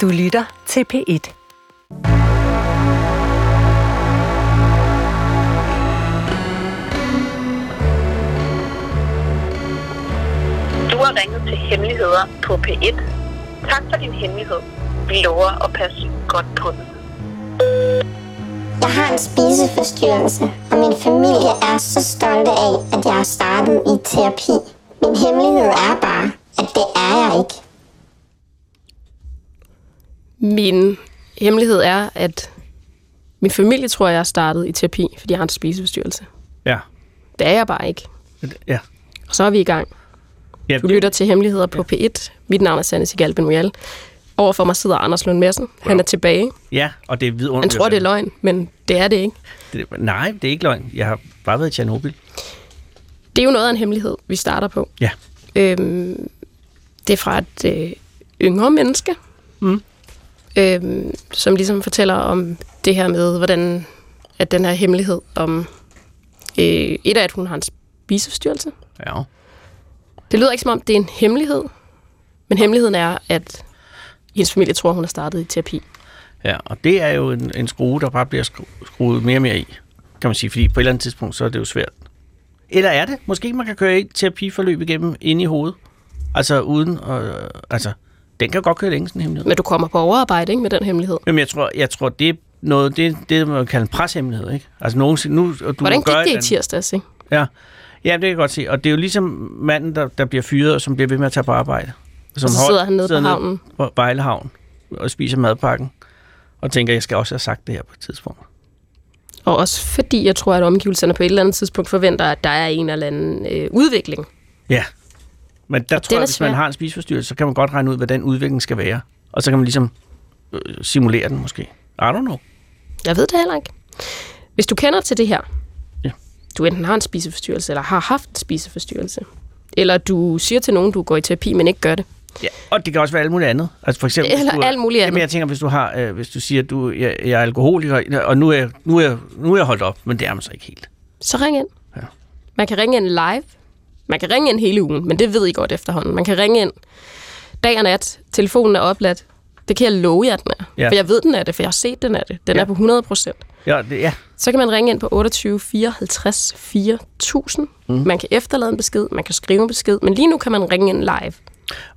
Du lytter til P1. Du har ringet til Hemmeligheder på P1. Tak for din hemmelighed. Vi lover at passe godt på den. Jeg har en spiseforstyrrelse, og min familie er så stolte af, at jeg har startet i terapi. Min hemmelighed er bare, at det er jeg ikke. Min hemmelighed er, at min familie tror, jeg har startet i terapi, fordi jeg har en spiseforstyrrelse. Ja. Det er jeg bare ikke. Ja. Og så er vi i gang. ja Du lytter til Hemmeligheder på P1. Mit navn er Sanne Sigal Benuel. Overfor mig sidder Anders Lund Madsen. Han er tilbage. Ja, og det er Han vidunderligt. tror, det er løgn, men det er det ikke. Det, nej, det er ikke løgn. Jeg har bare været i Tjernobyl. Det er jo noget af en hemmelighed, vi starter på. Ja. Øhm, det er fra et øh, yngre menneske, Mm. Øhm, som ligesom fortæller om det her med, hvordan at den her hemmelighed om øh, et af, at hun har en spiseforstyrrelse. Ja. Det lyder ikke som om, det er en hemmelighed, men hemmeligheden er, at hendes familie tror, hun har startet i terapi. Ja, og det er jo en, en skrue, der bare bliver skru- skruet mere og mere i, kan man sige, fordi på et eller andet tidspunkt, så er det jo svært. Eller er det? Måske man kan køre et terapiforløb igennem inde i hovedet. Altså uden, at, altså, den kan godt køre længe, sådan en hemmelighed. Men du kommer på overarbejde ikke, med den hemmelighed. Jamen, jeg tror, jeg tror det er noget, det, det man kalder en preshemmelighed, ikke? Altså, nogen, siger, nu, og du Hvordan gik et det i tirsdags, ikke? Ja. ja, det kan jeg godt se. Og det er jo ligesom manden, der, der bliver fyret, og som bliver ved med at tage på arbejde. Som Og så sidder han nede på havnen. på Vejle Havn og spiser madpakken. Og tænker, jeg skal også have sagt det her på et tidspunkt. Og også fordi jeg tror, at omgivelserne på et eller andet tidspunkt forventer, at der er en eller anden øh, udvikling. Ja. Men der Og tror jeg, hvis man har en spiseforstyrrelse, så kan man godt regne ud, hvad den udvikling skal være. Og så kan man ligesom øh, simulere den måske. I don't know. Jeg ved det heller ikke. Hvis du kender til det her, Ja. du enten har en spiseforstyrrelse, eller har haft en spiseforstyrrelse, eller du siger til nogen, du går i terapi, men ikke gør det. Ja, og det kan også være alt muligt andet. Altså for eksempel, Eller du, alt muligt andet. Jamen, jeg tænker, hvis du har, øh, hvis du siger, at du, jeg, jeg er alkoholiker, og nu er, nu, er, nu er jeg holdt op, men det er man så ikke helt. Så ring ind. Ja. Man kan ringe ind live. Man kan ringe ind hele ugen, men det ved I godt efterhånden. Man kan ringe ind dag og nat. Telefonen er opladt. Det kan jeg love jer, den er. Ja. For jeg ved, den er det, for jeg har set, den er det. Den Ja. er på 100 procent. Ja, det, ja. Så kan man ringe ind på 28 54 4000. Mm. Man kan efterlade en besked, man kan skrive en besked, men lige nu kan man ringe ind live.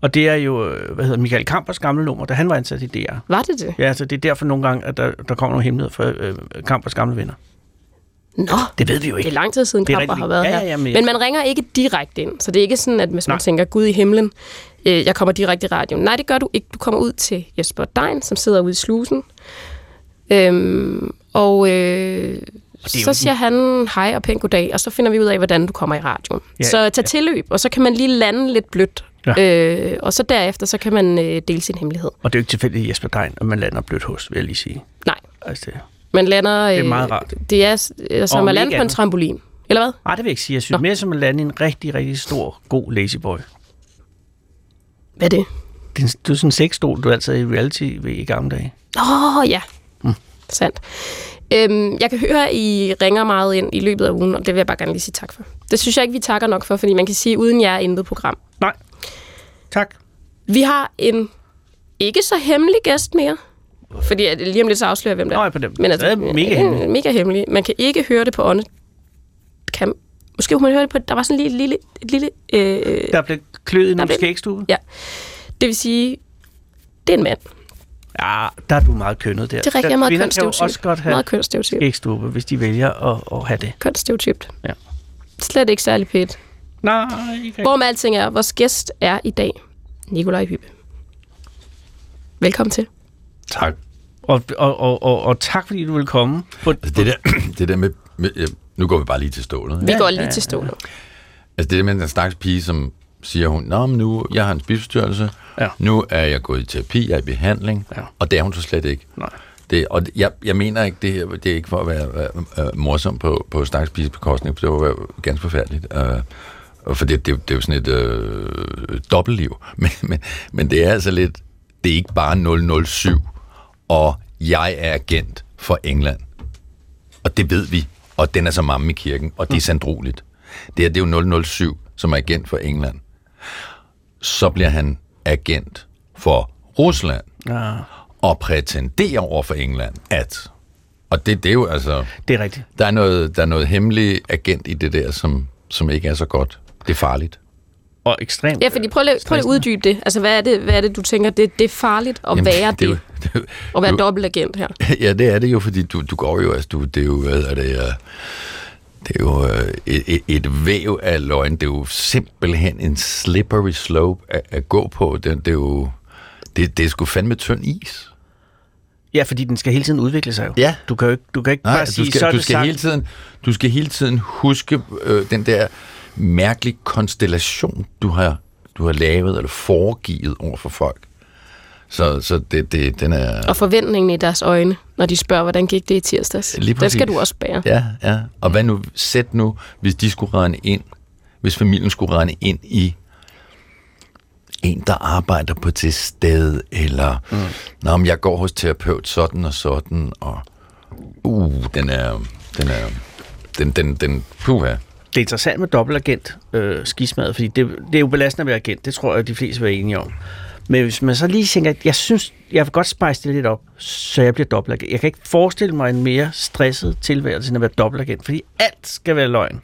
Og det er jo, øh, hvad hedder Michael Kampers gamle nummer, da han var ansat i DR. Var det det? Ja, så det er derfor nogle gange, at der, der kommer nogle hemmeligheder fra øh, Kampers gamle venner. Nå, Det ved vi jo det ikke. er lang tid siden Det er Kamper rigtig- har været ja, her. ja, ja, men men, jeg- man ringer ikke direkte ind, så det er ikke sådan, at hvis man Nej. tænker, Gud i himlen, øh, jeg kommer direkte i radioen. Nej, det gør du ikke. Du kommer ud til Jesper Dein, som sidder ude i slusen. Øhm, og øh, så siger han hej og pænt goddag, og så finder vi ud af, hvordan du kommer i radioen. Ja, så tag ja. tilløb, og så kan man lige lande lidt blødt. Øh, og så derefter, så kan man øh, dele sin hemmelighed. Og det er jo ikke tilfældigt Jesper Dein, at man lander blødt hos, vil jeg lige sige. Nej, Altså, det, man lander... Øh, Det er meget rart. Det er øh, som Om at lande på en trampolin. Eller hvad? nej, det vil jeg ikke sige. Jeg synes Nå. mere som at lande i en rigtig, rigtig stor, god lazyboy. Hvad er det? Det er, du er sådan en sexstol, du altid i reality ved i gamle dage. Åh, oh, ja. Mm. Sandt. Øhm, jeg kan høre, at I ringer meget ind i løbet af ugen, og det vil jeg bare gerne lige sige tak for. Det synes jeg ikke, vi takker nok for, fordi man kan sige, at uden jer er intet program. Nej. Tak. Vi har en ikke så hemmelig gæst mere, fordi at lige om lidt så afslører jeg, hvem det er. Nå, på dem. Men altså, Det er mega øh, hemmeligt. mega hemmelig. Man kan ikke høre det på ånde. Kan, måske kunne man høre det på, der var sådan en lille, lille, et lille øh, Der blev kløet i Der nogle skægstube. ja. Det vil sige, det er en mand. Ja, der er du meget kønnet der. Det er rigtigt, jeg er Der- meget Kvinder kønsstereotyp. også godt have Meget kønsstereotyp. skægstube, hvis de vælger at, at have det. Kønsstereotypt. Ja. Slet ikke særlig pænt. Nej, ikke Hvorom alting er, vores gæst er i dag Nikolaj Hyppe. Velkommen til. Tak. Og, og, og, og, og tak, fordi du vil komme. På, Altså det der, det der med, med, ja, nu går vi bare lige til stålet. Vi Ja. går lige til stålet. Altså det der med den stakkels pige, som siger hun, Nå, men nu, jeg har en spiseforstyrrelse, Ja. nu er jeg gået i terapi, jeg er i behandling, Ja. og det er hun så slet ikke. Nej. Det, og jeg, jeg mener ikke, det her, det er ikke for at være, være uh, morsom på, på stakkels piges bekostning, for det var være ganske forfærdeligt. Uh, for det, det, det er jo sådan et øh, dobbeltliv. Men, men, men det er altså lidt, det er ikke bare 007, og jeg er agent for England. Og det ved vi, og den er så mamme i kirken, og det er sandroligt. Det her, det er jo 007, som er agent for England. Så bliver han agent for Rusland. Ja, og prætenderer over for England, at... Og det, det er jo altså... det er rigtigt. Der er noget, der er noget hemmelig agent i det der, som, som ikke er så godt. Det er farligt. Og ekstremt. Ja, fordi prøv lige, prøv lige at uddybe det. Altså, hvad er det, hvad er det du tænker, det, det er farligt at Jamen, være det, det, er jo- det, at være er jo- dobbeltagent her? Ja, det er det jo, fordi du, du går jo, altså, du, det er jo, hvad er det, uh, det er jo uh, et, et, et væv af løgn. Det er jo simpelthen en slippery slope at, at gå på. Det, det er jo, det, det er sgu fandme tynd is. Ja, fordi den skal hele tiden udvikle sig jo. Ja. Du kan jo ikke, du kan ikke Nej, bare sige, du skal, så er du det skal, sagt. hele tiden, du skal hele tiden huske øh, den der mærkelige konstellation, du har, du har lavet eller foregivet over for folk. Så, så det, det, den er... Og forventningen i deres øjne, når de spørger, hvordan gik det i tirsdags. Lige Den skal præcis. du også bære. Ja, ja. Og hvad nu, sæt nu, hvis de skulle regne ind, hvis familien skulle regne ind i en, der arbejder på det sted, eller, mm. Nå, men jeg går hos terapeut sådan og sådan, og uh, den er, den er, den, den, den, puha. Det er interessant med dobbeltagent øh, skismad, fordi det, det er jo belastende at være agent. Det tror jeg, de fleste vil være enige om. Men hvis man så lige tænker, at jeg synes, jeg vil godt spice det lidt op, så jeg bliver dobbeltagent. Jeg kan ikke forestille mig en mere stresset tilværelse, end at være dobbeltagent, fordi alt skal være løgn,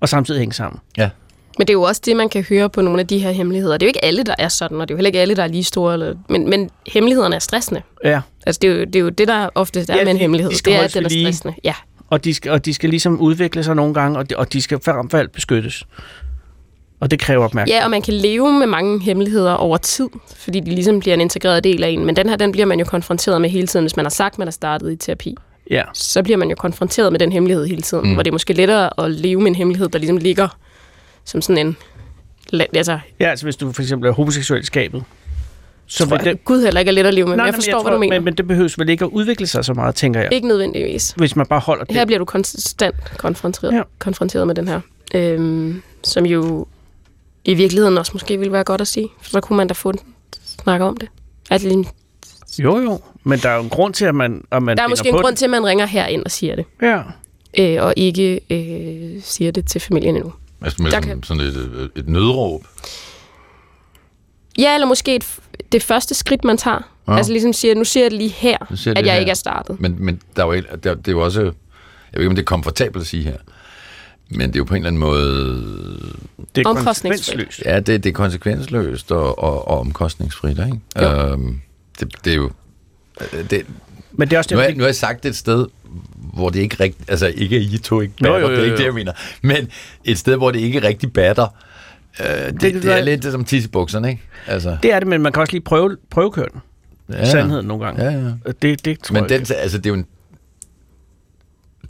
og samtidig hænge sammen. Ja. Men det er jo også det, man kan høre på nogle af de her hemmeligheder. Det er jo ikke alle, der er sådan, og det er jo heller ikke alle, der er lige store. Eller, men, men hemmelighederne er stressende. Ja, Altså, det er jo det, er jo det der ofte er Ja, med en hemmelighed. de skal det er, at den er stressende. Ja. Og de skal, og de skal ligesom udvikle sig nogle gange, og de, og de skal frem for alt beskyttes. Og det kræver opmærksomhed. ja, og man kan leve med mange hemmeligheder over tid, fordi de ligesom bliver en integreret del af en. Men den her, den bliver man jo konfronteret med hele tiden, hvis man har sagt, man er startet i terapi. Ja. så bliver man jo konfronteret med den hemmelighed hele tiden, mm. hvor det er måske lettere at leve med en hemmelighed, der ligesom ligger som sådan en... Altså, ja, altså hvis du for eksempel er homoseksuel skabet, så tror jeg, det... Gud heller ikke er let at leve med, men Nej, jeg men forstår, hvad tror, du mener. Men, men det behøves vel ikke at udvikle sig så meget, tænker jeg. Ikke nødvendigvis. Hvis man bare holder det. Her bliver du konstant konfronteret, Ja. konfronteret med den her. Øhm, som jo i virkeligheden også måske ville være godt at sige. For så kunne man da få en snak om det. At ligesom, Jo, jo. Men der er jo en grund til, at man, at man der er måske en grund til, at man ringer herind og siger det. det. Ja. Øh, og ikke øh, siger det til familien endnu. Altså med Der sådan, kan- sådan et, et nødråb. Ja, eller måske et, det første skridt, man tager. Ja. Altså ligesom siger, nu siger jeg det lige her, Nu siger at det jeg her. ikke er startet. Men, men der er jo, der, det er jo også... Jeg ved ikke, om det er komfortabelt at sige her. Men det er jo på en eller anden måde... Det er Omkostningsfrit. konsekvensløst. Ja, det, det er konsekvensløst og, og, og omkostningsfrit, ikke? Jo. Øhm, det, det er jo... Det, Men det er også nu, har, det, nu har jeg sagt det et sted, hvor det ikke rigtigt... Altså, ikke at I to ikke batter, jo, jo, det er ikke jo. det, jeg mener. Men et sted, hvor det ikke rigtig batter. Øh, det, det, det det er lidt som tissebukserne, ikke? Altså, det er det, men man kan også lige prøve, prøvekøre den. ja. Sandheden nogle gange. Ja, ja. Og Det, det tror Men jeg, den, altså, det er jo en...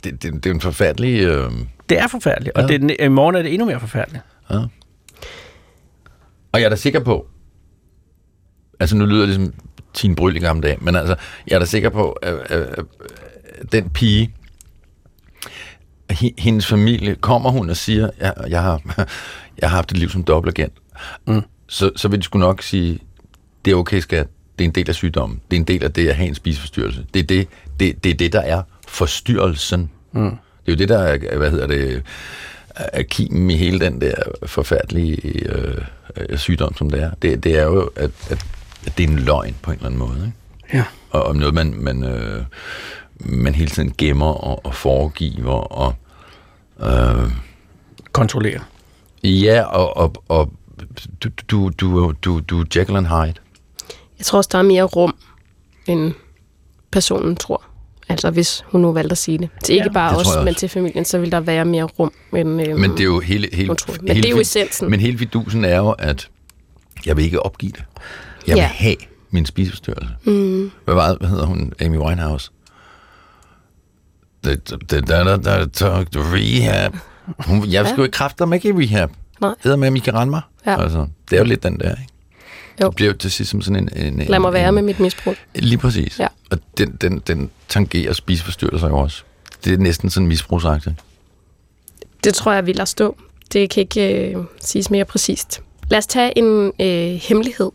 Det, det, det er en forfærdelig... Øh, det er forfærdeligt. Og Ja. det, er- i morgen er det endnu mere forfærdeligt. Ja. Og jeg er da sikker på, altså nu lyder det som Tine Bryl i gamle dage, men altså, jeg er da sikker på, at, at, at, den pige, he- hendes familie, kommer hun og siger, jeg, jeg, har, jeg har haft et liv som dobbeltagent, mm. så, så vil de sgu nok sige, det er okay, skat, det er en del af sygdommen, det er en del af det at have en spiseforstyrrelse. Det er det, det, det, er det der er forstyrrelsen. Mm. Det er jo det, der er, hvad hedder det, er kimen i hele den der forfærdelige øh, øh, sygdom, som det er. Det, det er jo, at, at, at det er en løgn på en eller anden måde. Ikke? Ja. Og om noget, man, man, øh, man hele tiden gemmer og, og foregiver. Og, øh, Kontrollere. Ja, og, og, og du, du, du, du, du er Jekyll and Hyde. Jeg tror også, der er mere rum, end personen tror. Altså hvis hun nu valgte at sige det. Til ikke Ja, bare os, men til familien, så vil der være mere rum. End, øhm, Men det er jo hele, hele, Utroligt. Men hele det er jo essensen. Men hele fidusen er jo, at jeg vil ikke opgive det. Jeg vil Ja. have min spiseforstyrrelse. Mm. Hvad, var, hvad hedder hun? Amy Winehouse? Det, det, det, der, der, der, rehab. Hun, jeg skal jo ikke kræfter mig ikke i rehab. Nej. Hedder med, om I kan rende mig. Ja. Altså, det er jo lidt den der, ikke? Jo. Det bliver jo til sidst som sådan en... en Lad mig en, være en, med mit misbrug. Lige præcis. Ja. Og den, den, den tangerer spiseforstyrrelser jo også. Det er næsten sådan misbrugsagtigt. Det tror jeg, vi lader stå. Det kan ikke øh, siges mere præcist. Lad os tage en øh, hemmelighed.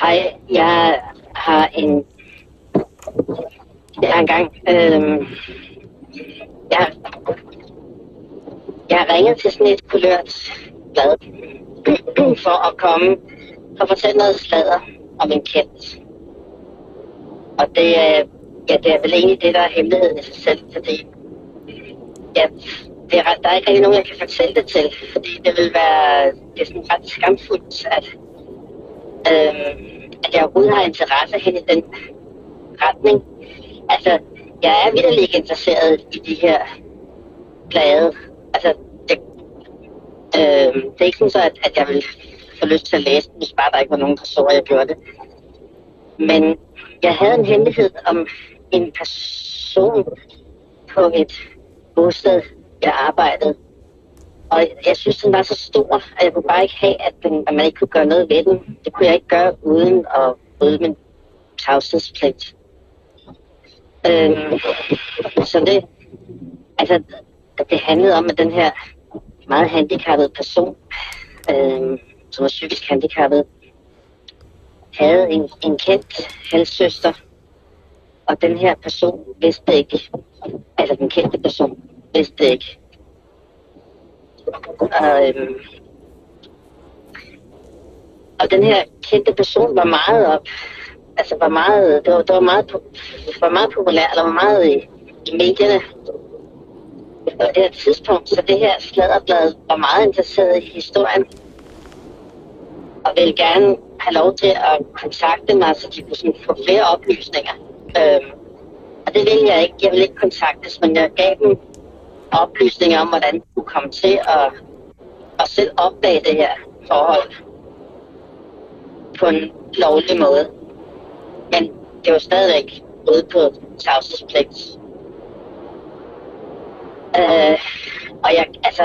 Hej, jeg har en... Jeg har engang... Øh, jeg, jeg har ringet til sådan et kulørt blad for at komme for at fortælle noget sladder om en kendt. Og det øh, ja, det er vel egentlig det, der er hemmeligheden i sig selv, fordi ja, det er, der er ikke rigtig nogen, jeg kan fortælle det til, fordi det vil være det er sådan ret skamfuldt, at, øh, at jeg overhovedet har interesse hen i den retning. Altså, jeg er virkelig ikke interesseret i de her blade. Altså, det, øh, det er ikke sådan så, at, at jeg vil få lyst til at læse dem, hvis bare der ikke var nogen, der så, at jeg gjorde det. Men jeg havde en hemmelighed om en person på et bosted, jeg arbejdede. Og jeg synes, den var så stor, at jeg kunne bare ikke have, at, den, at man ikke kunne gøre noget ved den. Det kunne jeg ikke gøre uden at bryde min tavshedspligt. Øhm, så det, altså, det handlede om, at den her meget handicappede person, øhm, som var psykisk handicappet, havde en, en kendt halssøster, og den her person vidste ikke, altså den kendte person vidste ikke. Og, øhm, og den her kendte person var meget op, altså var meget, det var, det var meget, var meget populær, eller var meget i, i medierne på det her tidspunkt, så det her sladderblad var meget interesseret i historien og ville gerne have lov til at kontakte mig, så de kunne sådan få flere oplysninger. Øhm, og det ville jeg ikke. Jeg ville ikke kontaktes, men jeg gav dem oplysninger om, hvordan de kunne komme til at, at selv opdage det her forhold på en lovlig måde. Men det var stadigvæk ude på tavshedspligt. Øh, og jeg, altså,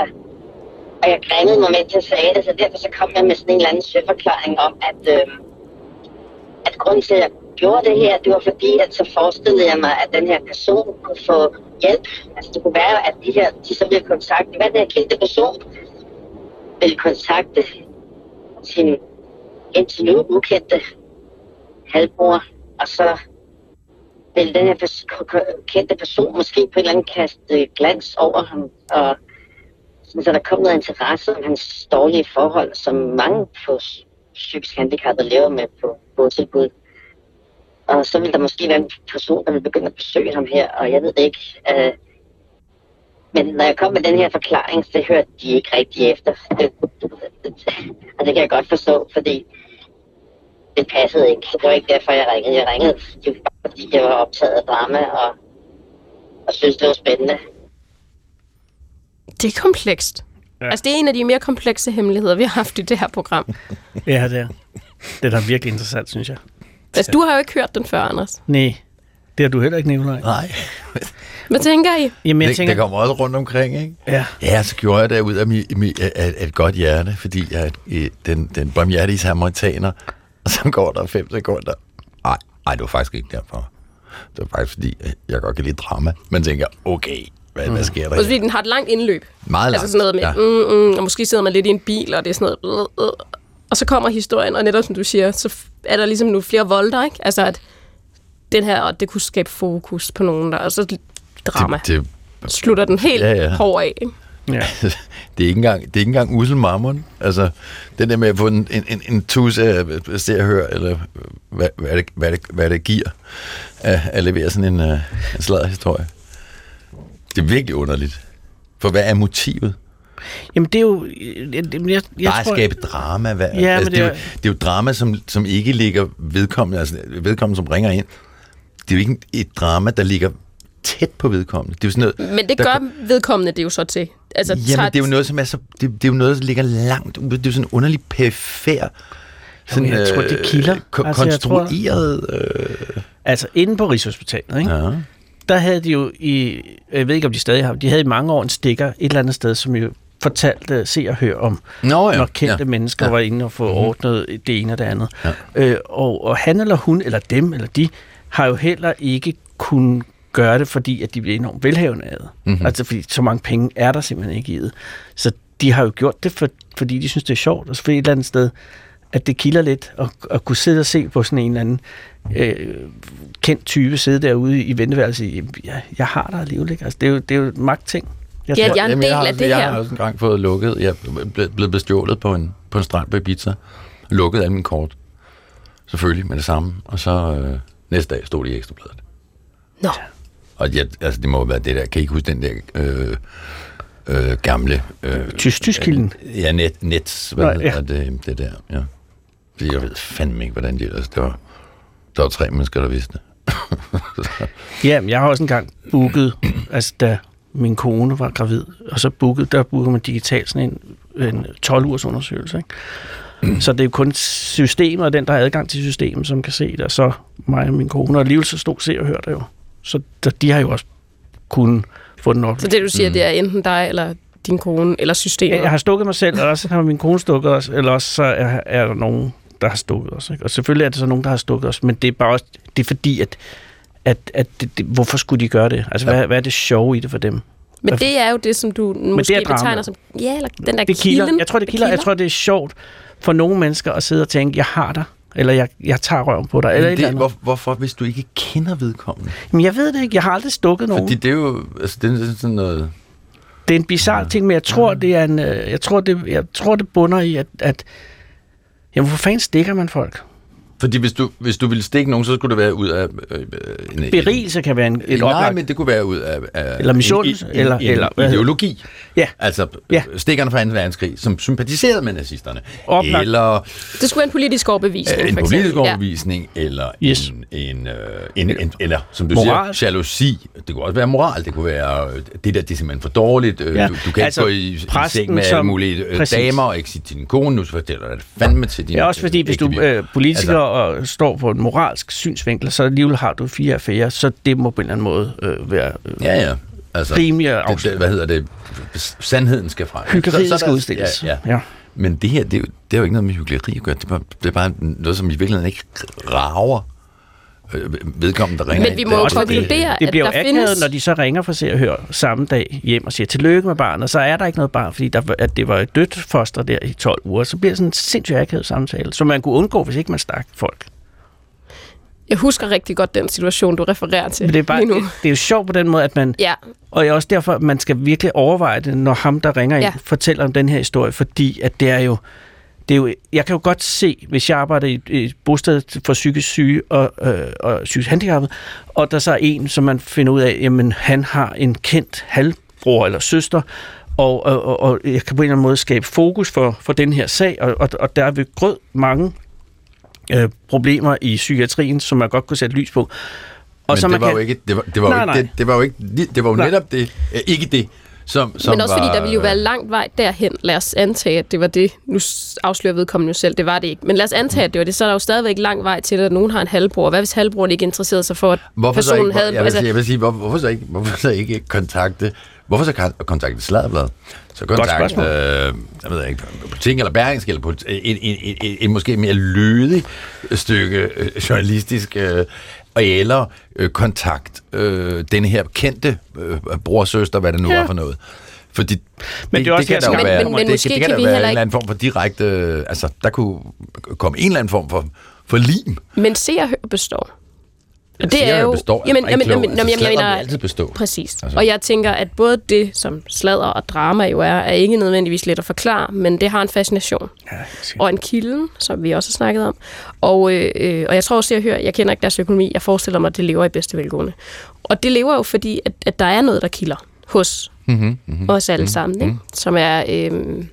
og jeg grinede mig mens jeg sagde det, så derfor så kom jeg med sådan en eller anden søforklaring om, at, øh, at grunden til, at jeg gjorde det her, det var fordi, at så forestillede jeg mig, at den her person kunne få hjælp. Altså det kunne være, at de her, de så ville kontakte, hvad den her kendte person ville kontakte sin indtil nu ukendte halvbror, og så vil den her pers- kendte person måske på en eller anden kaste øh, glans over ham, og sådan, så der kom noget interesse om hans dårlige forhold, som mange på psykisk handicappede lever med på botilbud. Og så vil der måske være en person, der vil begynde at besøge ham her, og jeg ved ikke. Øh, men når jeg kom med den her forklaring, så hørte de ikke rigtig efter. Det, det, det, og det kan jeg godt forstå, fordi det passede ikke. Det var ikke derfor, jeg ringede. Jeg ringede, det var bare, fordi jeg var optaget af drama og, og synes, det var spændende. Det er komplekst. Ja. Altså, det er en af de mere komplekse hemmeligheder, vi har haft i det her program. Ja, det er. Det er da virkelig interessant, synes jeg. Altså, du har jo ikke hørt den før, Anders. Nej, det har du heller ikke, Nicolaj. Nej, Hvad tænker I? Jamen, jeg det, tænker... det kommer også rundt omkring, ikke? Ja. Ja, så gjorde jeg det ud af, mi, mi, af, af et godt hjerte, fordi jeg den, den barmhjertige samaritaner, og så går der fem sekunder. Nej, nej, det var faktisk ikke derfor. Det var faktisk fordi, øh, jeg godt kan lide drama. Man tænker, okay, hvad, hvad sker der Også fordi her? den har et langt indløb. Meget langt. Altså sådan noget med, ja. mm, mm, og måske sidder man lidt i en bil, og det er sådan noget... Øh, øh. Og så kommer historien, og netop som du siger, så er der ligesom nu flere volder, ikke? Altså at den her, og det kunne skabe fokus på nogen der, og så drama. Det, det, Slutter den helt ja. ja. hård af, ikke? Ja. det er ikke engang, det er ikke engang usel mammon. Altså, den der med at få en, en, en, en tusse af se og hør, eller hvad, hvad, det, hvad, det, hvad det giver, at, at levere sådan en, uh, en sladderhistorie. Det er virkelig underligt. For hvad er motivet? Jamen, det er jo... Jeg, jeg, jeg, jeg Bare at tror, skabe drama. Hvad, Ja, altså, det, er jo, det er jo drama, som, som ikke ligger vedkommende, altså vedkommende, som ringer ind. Det er jo ikke et drama, der ligger tæt på vedkommende. Det er jo sådan noget, Men det der gør vedkommende det jo så til. Altså, Jamen, tager- det er jo noget, som er så, det, det er jo noget, der ligger langt ude. Det er jo sådan en underlig perifær, sådan, jeg tror, det kilder. ko- Altså, jeg tror- konstrueret... Øh, Altså, inde på Rigshospitalet, ikke? ja. der havde de jo i, jeg ved ikke om de stadig har, de havde i mange år en stikker et eller andet sted, som jo fortalte se og høre om, Nå, ja. når kendte ja. mennesker Ja. ja. var inde og få mm-hmm. ordnet det ene og det andet. Ja. Øh, og, og han eller hun, eller dem, eller de, har jo heller ikke kunnet gøre det, fordi at de bliver enormt velhavende af det. Mhm. Mm-hmm. Altså, fordi så mange penge er der simpelthen ikke i det. Så de har jo gjort det, for, fordi de synes, det er sjovt, og så fordi et eller andet sted, at det kilder lidt, at, at kunne sidde og se på sådan en eller anden øh, kendt type sidde derude i venteværelset. og sige, Jeg, jeg har der alligevel ikke. Altså, det, er jo, det er jo et magtting. Jeg Ja, tror, jeg er en Jamen, del jeg har, af også- det jeg her. har også engang fået lukket. Jeg er blevet- bestjålet på en, på en strand på Ibiza. Lukket alle mine kort. selvfølgelig med det samme. Og så øh, næste dag stod de i ekstrabladet. Nå, Og jeg, altså, det må være det der, kan I ikke huske den der øh, øh, gamle... Øh, Tysk, Tyskilden. Ja, net, net hvad Nej, ja. det, det der, ja. Fordi jeg ved fandme ikke, hvordan de ellers... Det var, der var tre mennesker, der vidste det. Ja, men jeg har også engang booket, altså da min kone var gravid, og så booket, der booker man digitalt sådan en, en 12-ugers undersøgelse. Ikke? Så det er jo kun systemet og den, der har adgang til systemet, som kan se det, og så mig og min kone. Og alligevel så stod se og hør det jo. Så der, de har jo også kunnet få den op. så det du siger, det er enten dig eller din kone eller systemet. Jeg har stukket mig selv, og også har min kone stukket os, eller også så er, er der nogen, der har stukket os. Ikke? Og selvfølgelig er det så nogen, der har stukket os, men det er bare også, det er fordi, at, at, at det, det, hvorfor skulle de gøre det? Altså, hvad, hvad er det sjove i det for dem? Men det er jo det, som du måske det er drama. betegner som... Ja, eller den der det kilder. kilden. Jeg tror, det kilder. Jeg tror, det er sjovt for nogle mennesker at sidde og tænke, jeg har dig, eller jeg, jeg tager røven på dig, eller et eller det, andet. hvor, hvorfor, hvis du ikke kender vedkommende? Men jeg ved det ikke. Jeg har aldrig stukket nogen. Fordi det er jo altså, det er sådan noget... Det er en bizarre ting, men jeg tror, det er en, øh, jeg tror, det, jeg tror, det bunder i, at, at jamen, hvor fanden stikker man folk? Fordi hvis du, hvis du ville stikke nogen, så skulle det være ud af... Øh, øh, en, Berigelse kan være en, et Nej, oplagt. men det kunne være ud af... af Eller en- eller- en eller- ideologi. Ja. Altså Ja. ja. stikkerne fra 2. verdenskrig, som sympatiserede med nazisterne. Oplagt. Eller Det skulle være en politisk overbevisning, øh, en for politisk overbevisning, eller Yes. en, en, øh, en, en, eller som du Moral. siger, jalousi. Det kunne også være moral. Det kunne være, øh, det der, det er simpelthen for dårligt. Øh, Ja, Du, du kan altså, ikke gå i, i præsten seng med alle som- mulige øh, præcis. damer, og ikke sige til din kone, nu fortæller jeg det fandme til din Ja, også fordi, øh, hvis du ægte er bil. Og står på en moralsk synsvinkel, så alligevel har du fire affærer, så det må på en eller anden måde øh, være øh, Ja, ja. Altså, rimelig det, det, hvad hedder det? Sandheden skal frem. Hyggeriet skal udstilles. Ja, ja. Ja. Men det her, det er, jo, det er jo ikke noget med hyggeleri at gøre. Det er bare, det er bare noget, som i virkeligheden ikke rager vedkommende, der ringer Men ind. vi Det må jo konkludere, Det at bliver jo der akavet, findes... når de så ringer for se og hør samme dag hjem og siger tillykke med barnet, så er der ikke noget barn, fordi der, at det var et dødt foster der i 12 uger. Så bliver det sådan en sindssygt akavet samtale, som man kunne undgå, hvis ikke man stak folk. Jeg husker rigtig godt den situation, du refererer til Men det er, bare, lige nu. det, det er jo sjovt på den måde, at man... Ja, Og det er også derfor, at man skal virkelig overveje det, når ham, der ringer ind, Ja. fortæller om den her historie, fordi at det er jo... Det er jo, jeg kan jo godt se, hvis jeg arbejder i et bosted for psykisk syge og, øh, og psykisk handicappet, og der så er en, som man finder ud af, jamen han har en kendt halvbror eller søster, og, og, og, og jeg kan på en eller anden måde skabe fokus for, for den her sag, og, og, og der er ved grød mange øh, problemer i psykiatrien, som man godt kunne sætte lys på. Og Men så det man var, kan, jo ikke, det var, det var, Nej, jo nej. ikke, det, det var jo ikke, det, var jo Nej. netop det, ikke det, som, som men også var, fordi der ville jo være langt vej derhen. Lad os antage, at det var det. Nu afslører vedkommende jo selv, det var det ikke. Men lad os antage, at det var det. Så er der jo stadigvæk lang vej til, at nogen har en halvbror. Hvad hvis halvbroren ikke interesserede sig for, at Hvorfor så personen ikke, havde... jeg, vil sige, jeg vil sige, hvor, hvorfor, så ikke, hvorfor så ikke kontakte Hvorfor så kan- kontakte Sladderblad? Så kontakt, øh, jeg ved ikke, Ting eller Berlingske, eller en, en, en, en, en måske mere lødig stykke øh, journalistisk, øh, eller øh, kontakt øh, denne her kendte øh, bror, søster, hvad det nu Ja. var for noget. Fordi Men det er også kan her, der jo være, men- men det, måske det kan kan der være en eller anden form for direkte, øh, altså der kunne komme en eller anden form for, for lim. Men se og hør består. Og det er jo... består. Jamen, Er jamen, ikke jamen, jamen, jeg sladder mener... vil altid bestå. Præcis. Altså. Og jeg tænker, at både det, som sladder og drama jo er, er ikke nødvendigvis let at forklare, men det har en fascination. Ja, Og en kilden, som vi også har snakket om. Og, øh, øh, og jeg tror også, jeg hører, jeg kender ikke deres økonomi, jeg forestiller mig, at det lever i bedste velgående. Og det lever jo fordi, at, at der er noget, der kilder hos Mm-hmm, mm-hmm. os alle sammen, ikke? som er... Øh,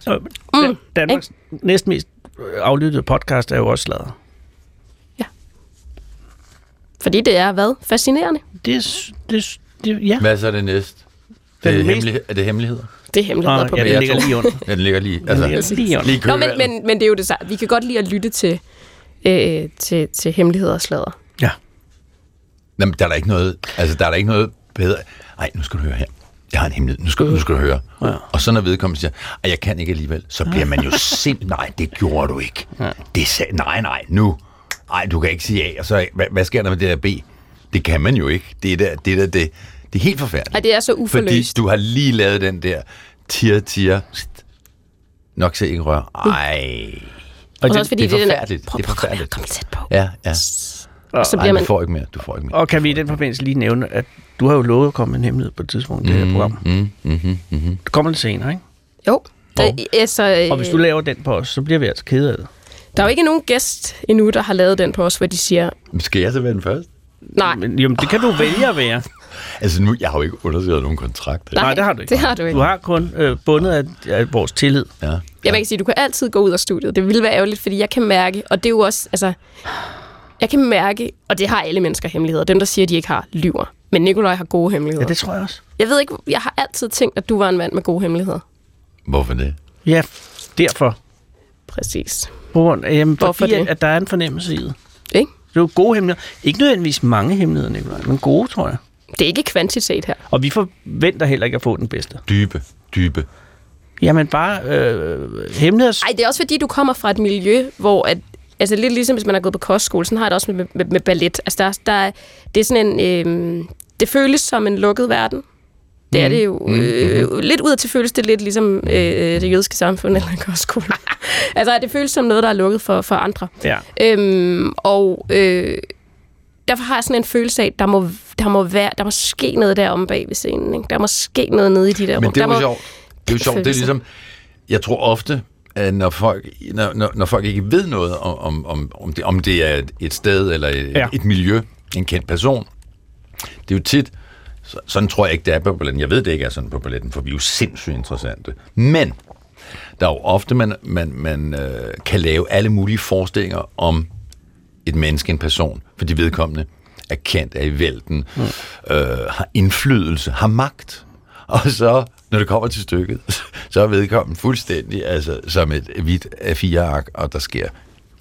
Så, mm, Danmarks næsten mest aflyttede podcast er jo også sladder. Fordi det er hvad? Fascinerende. Det, er det, er- det, ja. Hvad er så det næste? Den Det er, mest- hemmelighed, er det hemmeligheder? Det er hemmeligheder Ah, på ja, ja, den ligger lige under. Ja, den ligger lige. Den Altså, ligger lige under. lige Nå, men, men, men det er jo det samme. Vi kan godt lide at lytte til, øh, til, til hemmeligheder og sladder. Ja. Jamen, der er der ikke noget, altså, der er der ikke noget bedre. Ej, nu skal du høre her. Jeg har en hemmelighed. Nu skal, nu skal du høre. Ja. Og så når vedkommende siger, at jeg kan ikke alligevel, så bliver man jo sind. Nej, det gjorde du ikke. Det sag, nej, nej, nu. Nej, du kan ikke sige A. Og så, hvad, hvad sker der med det der B? Det kan man jo ikke. Det er der, det, er der, det, det er helt forfærdeligt. Ej, det er så Fordi uforløst. du har lige lavet den der tir, tir, nok se ikke rør. Ej. Og så også fordi det er det, er den forfærdeligt. Prøv, Det er prøv, kom, her, forfærdeligt. kom tæt på. Ja, ja. Og så Ej, bliver man... du får ikke mere. Du får ikke mere. Og kan vi i den forbindelse lige nævne, at du har jo lovet at komme med en hemmelighed på et tidspunkt i det her program. Mm, mm-hmm, mm-hmm. Det kommer lidt senere, ikke? Jo. Og- Øh, altså, øh, Og hvis du laver den på os, så bliver vi altså kede af det. Der er jo ikke nogen gæst endnu, der har lavet den på os, hvor de siger, Skal jeg så være den første? nej, Men, jamen, det kan du vælge at være. Altså nu, jeg har jo ikke underskrevet nogen kontrakt. Nej, Nej, det har du ikke. det har du ikke. Du har kun øh, bundet af, af vores tillid. Ja. Ja, man kan sige, du kan altid gå ud af studiet. Det ville være ærgerligt, fordi jeg kan mærke, og det er jo også, altså, jeg kan mærke, og det har alle mennesker hemmeligheder. Dem, der siger, de ikke har, lyver. Men Nikolaj har gode hemmeligheder. Ja, det tror jeg også. Jeg ved ikke, jeg har altid tænkt, at du var en mand med gode hemmeligheder. Hvorfor det? Ja, derfor. Præcis. På grund af, jamen, Hvorfor fordi, det? At, at der er en fornemmelse i det. Ikke? Det er jo gode hemmeligheder. Ikke nødvendigvis mange hemmeligheder, Nicolaj, men gode, tror jeg. Det er ikke kvantitet her. Og vi forventer heller ikke at få den bedste. Dybe, dybe. Jamen bare øh, hemmeligheder... Ej, det er også fordi, du kommer fra et miljø, hvor at, altså lidt ligesom hvis man har gået på kostskole, sådan har jeg det også med, med, med ballet. Altså der, der, er- det er sådan en, øh, det føles som en lukket verden. Det er det jo. Øh, lidt ud af til føles det lidt ligesom øh, det jødiske samfund eller en kostskole. altså det føles som noget, der er lukket for, for andre. Ja. Øhm, og øh, derfor har jeg sådan en følelse af, at der må, der må, være, der må ske noget der om bag ved scenen. Ikke? Der må ske noget nede i de der Men det er jo må, sjovt. Det er jo sjovt. Det er ligesom, jeg tror ofte, at når folk, når, når, når folk ikke ved noget om, om, om, om, det, om det er et, sted eller et, ja. et miljø, en kendt person, det er jo tit, så, sådan tror jeg ikke, det er på balletten. Jeg ved, det ikke er sådan på balletten, for vi er jo sindssygt interessante. Men der er jo ofte, man, man, man øh, kan lave alle mulige forestillinger om et menneske, en person, fordi vedkommende er kendt, er i vælten, mm. øh, har indflydelse, har magt. Og så, når det kommer til stykket, så er vedkommende fuldstændig altså, som et hvidt af fire ark, og der sker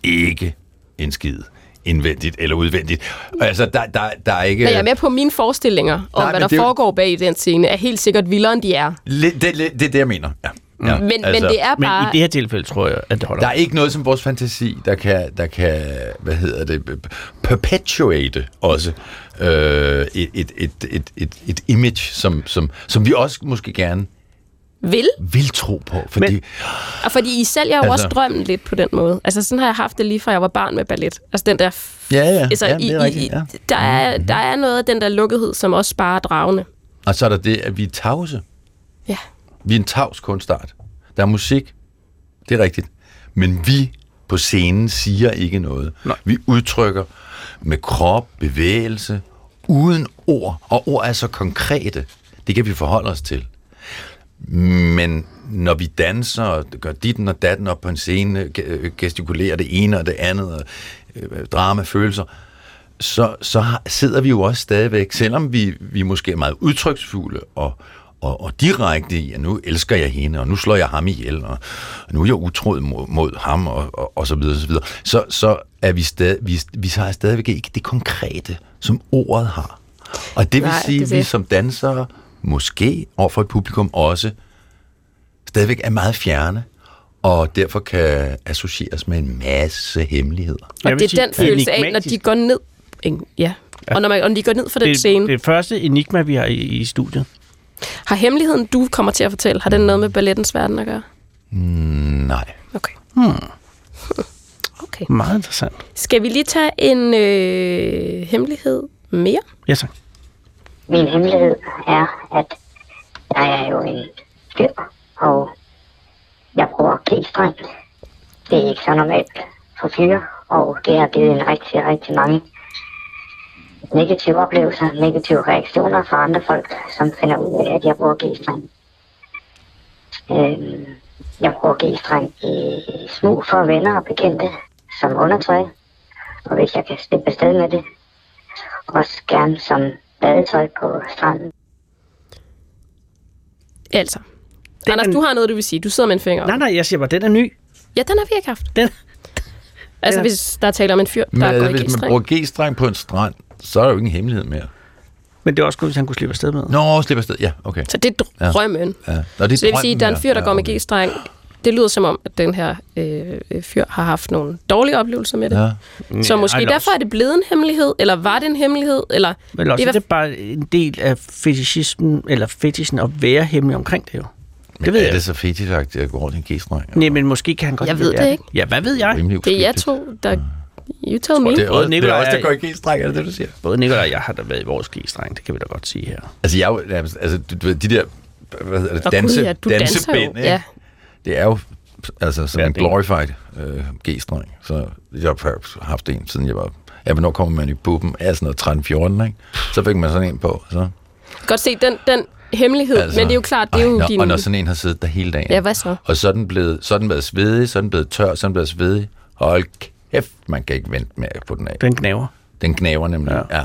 ikke en skid indvendigt eller udvendigt. Altså, der, der, der er ikke... Men jeg er med på mine forestillinger om, Nej, hvad men der det foregår bag den scene, er helt sikkert vildere, end de er. Lidt, det, det, det er det, jeg mener. Ja. Ja, Men, altså, men det er Men bare... i det her tilfælde tror jeg, at det holder. Der er ikke noget som vores fantasi, der kan, der kan hvad hedder det, perpetuate også øh, et, et, et, et, et, et image, som, som, som vi også måske gerne Vil. vil tro på. Fordi, Men- Og fordi I sælger jo Altså- altså, også drømmen lidt på den måde. Altså sådan har jeg haft det lige fra jeg var barn med ballet. Altså den der... f- Ja, ja. Altså, Ja, det er i, rigtigt, ja. Der, er, der er noget af den der lukkethed, som også sparer dragene. og så er der det, at vi er tavse. Ja. Vi er en tavs kunstart. Der er musik, det er rigtigt. Men vi på scenen siger ikke noget. Nej. Vi udtrykker med krop, bevægelse, uden ord. Og ord er så konkrete. Det kan vi forholde os til. Men når vi danser og gør ditten og datten op på en scene, ge- gestikulerer det ene og det andet, og øh, drama, følelser, så, så sidder vi jo også stadigvæk, selvom vi, vi måske er meget udtryksfulde og, og, og direkte i, at nu elsker jeg hende, og nu slår jeg ham ihjel, og nu er jeg utråd mod, mod ham, og, og, og så videre, så videre. Så, så er vi, stadig, vi, vi har stadigvæk ikke det konkrete, som ordet har. Og det vil Nej, sige, at vi som dansere, måske overfor et publikum også, stadigvæk er meget fjerne, og derfor kan associeres med en masse hemmeligheder. Og det er sige, den følelse af, når de går ned... Ja. Og når, man, når de går ned for den det, scene, det er første enigma, vi har i, i studiet. har hemmeligheden, du kommer til at fortælle, har den noget med ballettens verden at gøre? Nej. Okay. Okay. Meget interessant. Skal vi lige tage en øh, hemmelighed mere? Ja, tak. Min hemmelighed er, at jeg er jo en fyr, og jeg bruger G-streng. Det er ikke så normalt for fyre, og det har givet en rigtig, rigtig mange negative oplevelser, negative reaktioner fra andre folk, som finder ud af, at jeg bruger G-streng. Øhm, jeg bruger G-streng i smug for venner og bekendte som undertøj, og hvis jeg kan slippe afsted med det, også gerne som badetøj på stranden. Altså. Den Anders, er- du har noget, du vil sige. Du sidder med en finger op. Nej, nej, jeg siger bare, den er ny. Ja, den har vi ikke haft. Den, Altså, Ja. hvis der er tale om en fyr, Men der altså, går i hvis man bruger G-streng på en strand, så er der jo ingen hemmelighed mere. men det er også godt, hvis han kunne slippe afsted med. Nå, slipper afsted. Ja, okay. Så det er drømmen. Ja. Nå, det er Så det vil sige, at der er en fyr, der ja, går med. G-streng. Det lyder som om, at den her øh, fyr har haft nogle dårlige oplevelser med det. Ja. Så måske eller derfor er det blevet en hemmelighed, eller var det en hemmelighed, eller... Men også, Det er det er bare en del af fetishismen, eller fetishen at være hemmelig omkring det jo. Men Det ved er jeg. det så fetisagtigt at gå rundt i en G-streng? Nej, men måske kan han godt Jeg ved det ikke. Ja, hvad ved jeg? Det er uskyldigt. to, der... You tell me. Det er, Både også, det er også, der går i G-streng, er det det, du siger? Både Nicolaj og jeg har da været i vores g-streng, det kan vi da godt sige her. Altså, jeg altså, du, du ved, de der, hvad hedder det, danse, ja, du danser jo. dansebind, ikke? Ja. Det er jo altså sådan Ja, en glorified øh, G-streng. Så jeg har haft en, siden jeg var... Ja, hvornår kommer man i buben? Ja, sådan noget 13-14, ikke? Så fik man sådan en på, så... Godt se, den, den hemmelighed, altså, men det er jo klart, det er jo ej, din... Og når sådan en har siddet der hele dagen. Ja, hvad så? Og så er den blevet, så er den blevet svedig, så er den blevet tør, så er den blevet svedig. Hold kæft, man kan ikke vente med på den af. Den knaver. Den knæver nemlig, Ja. ja.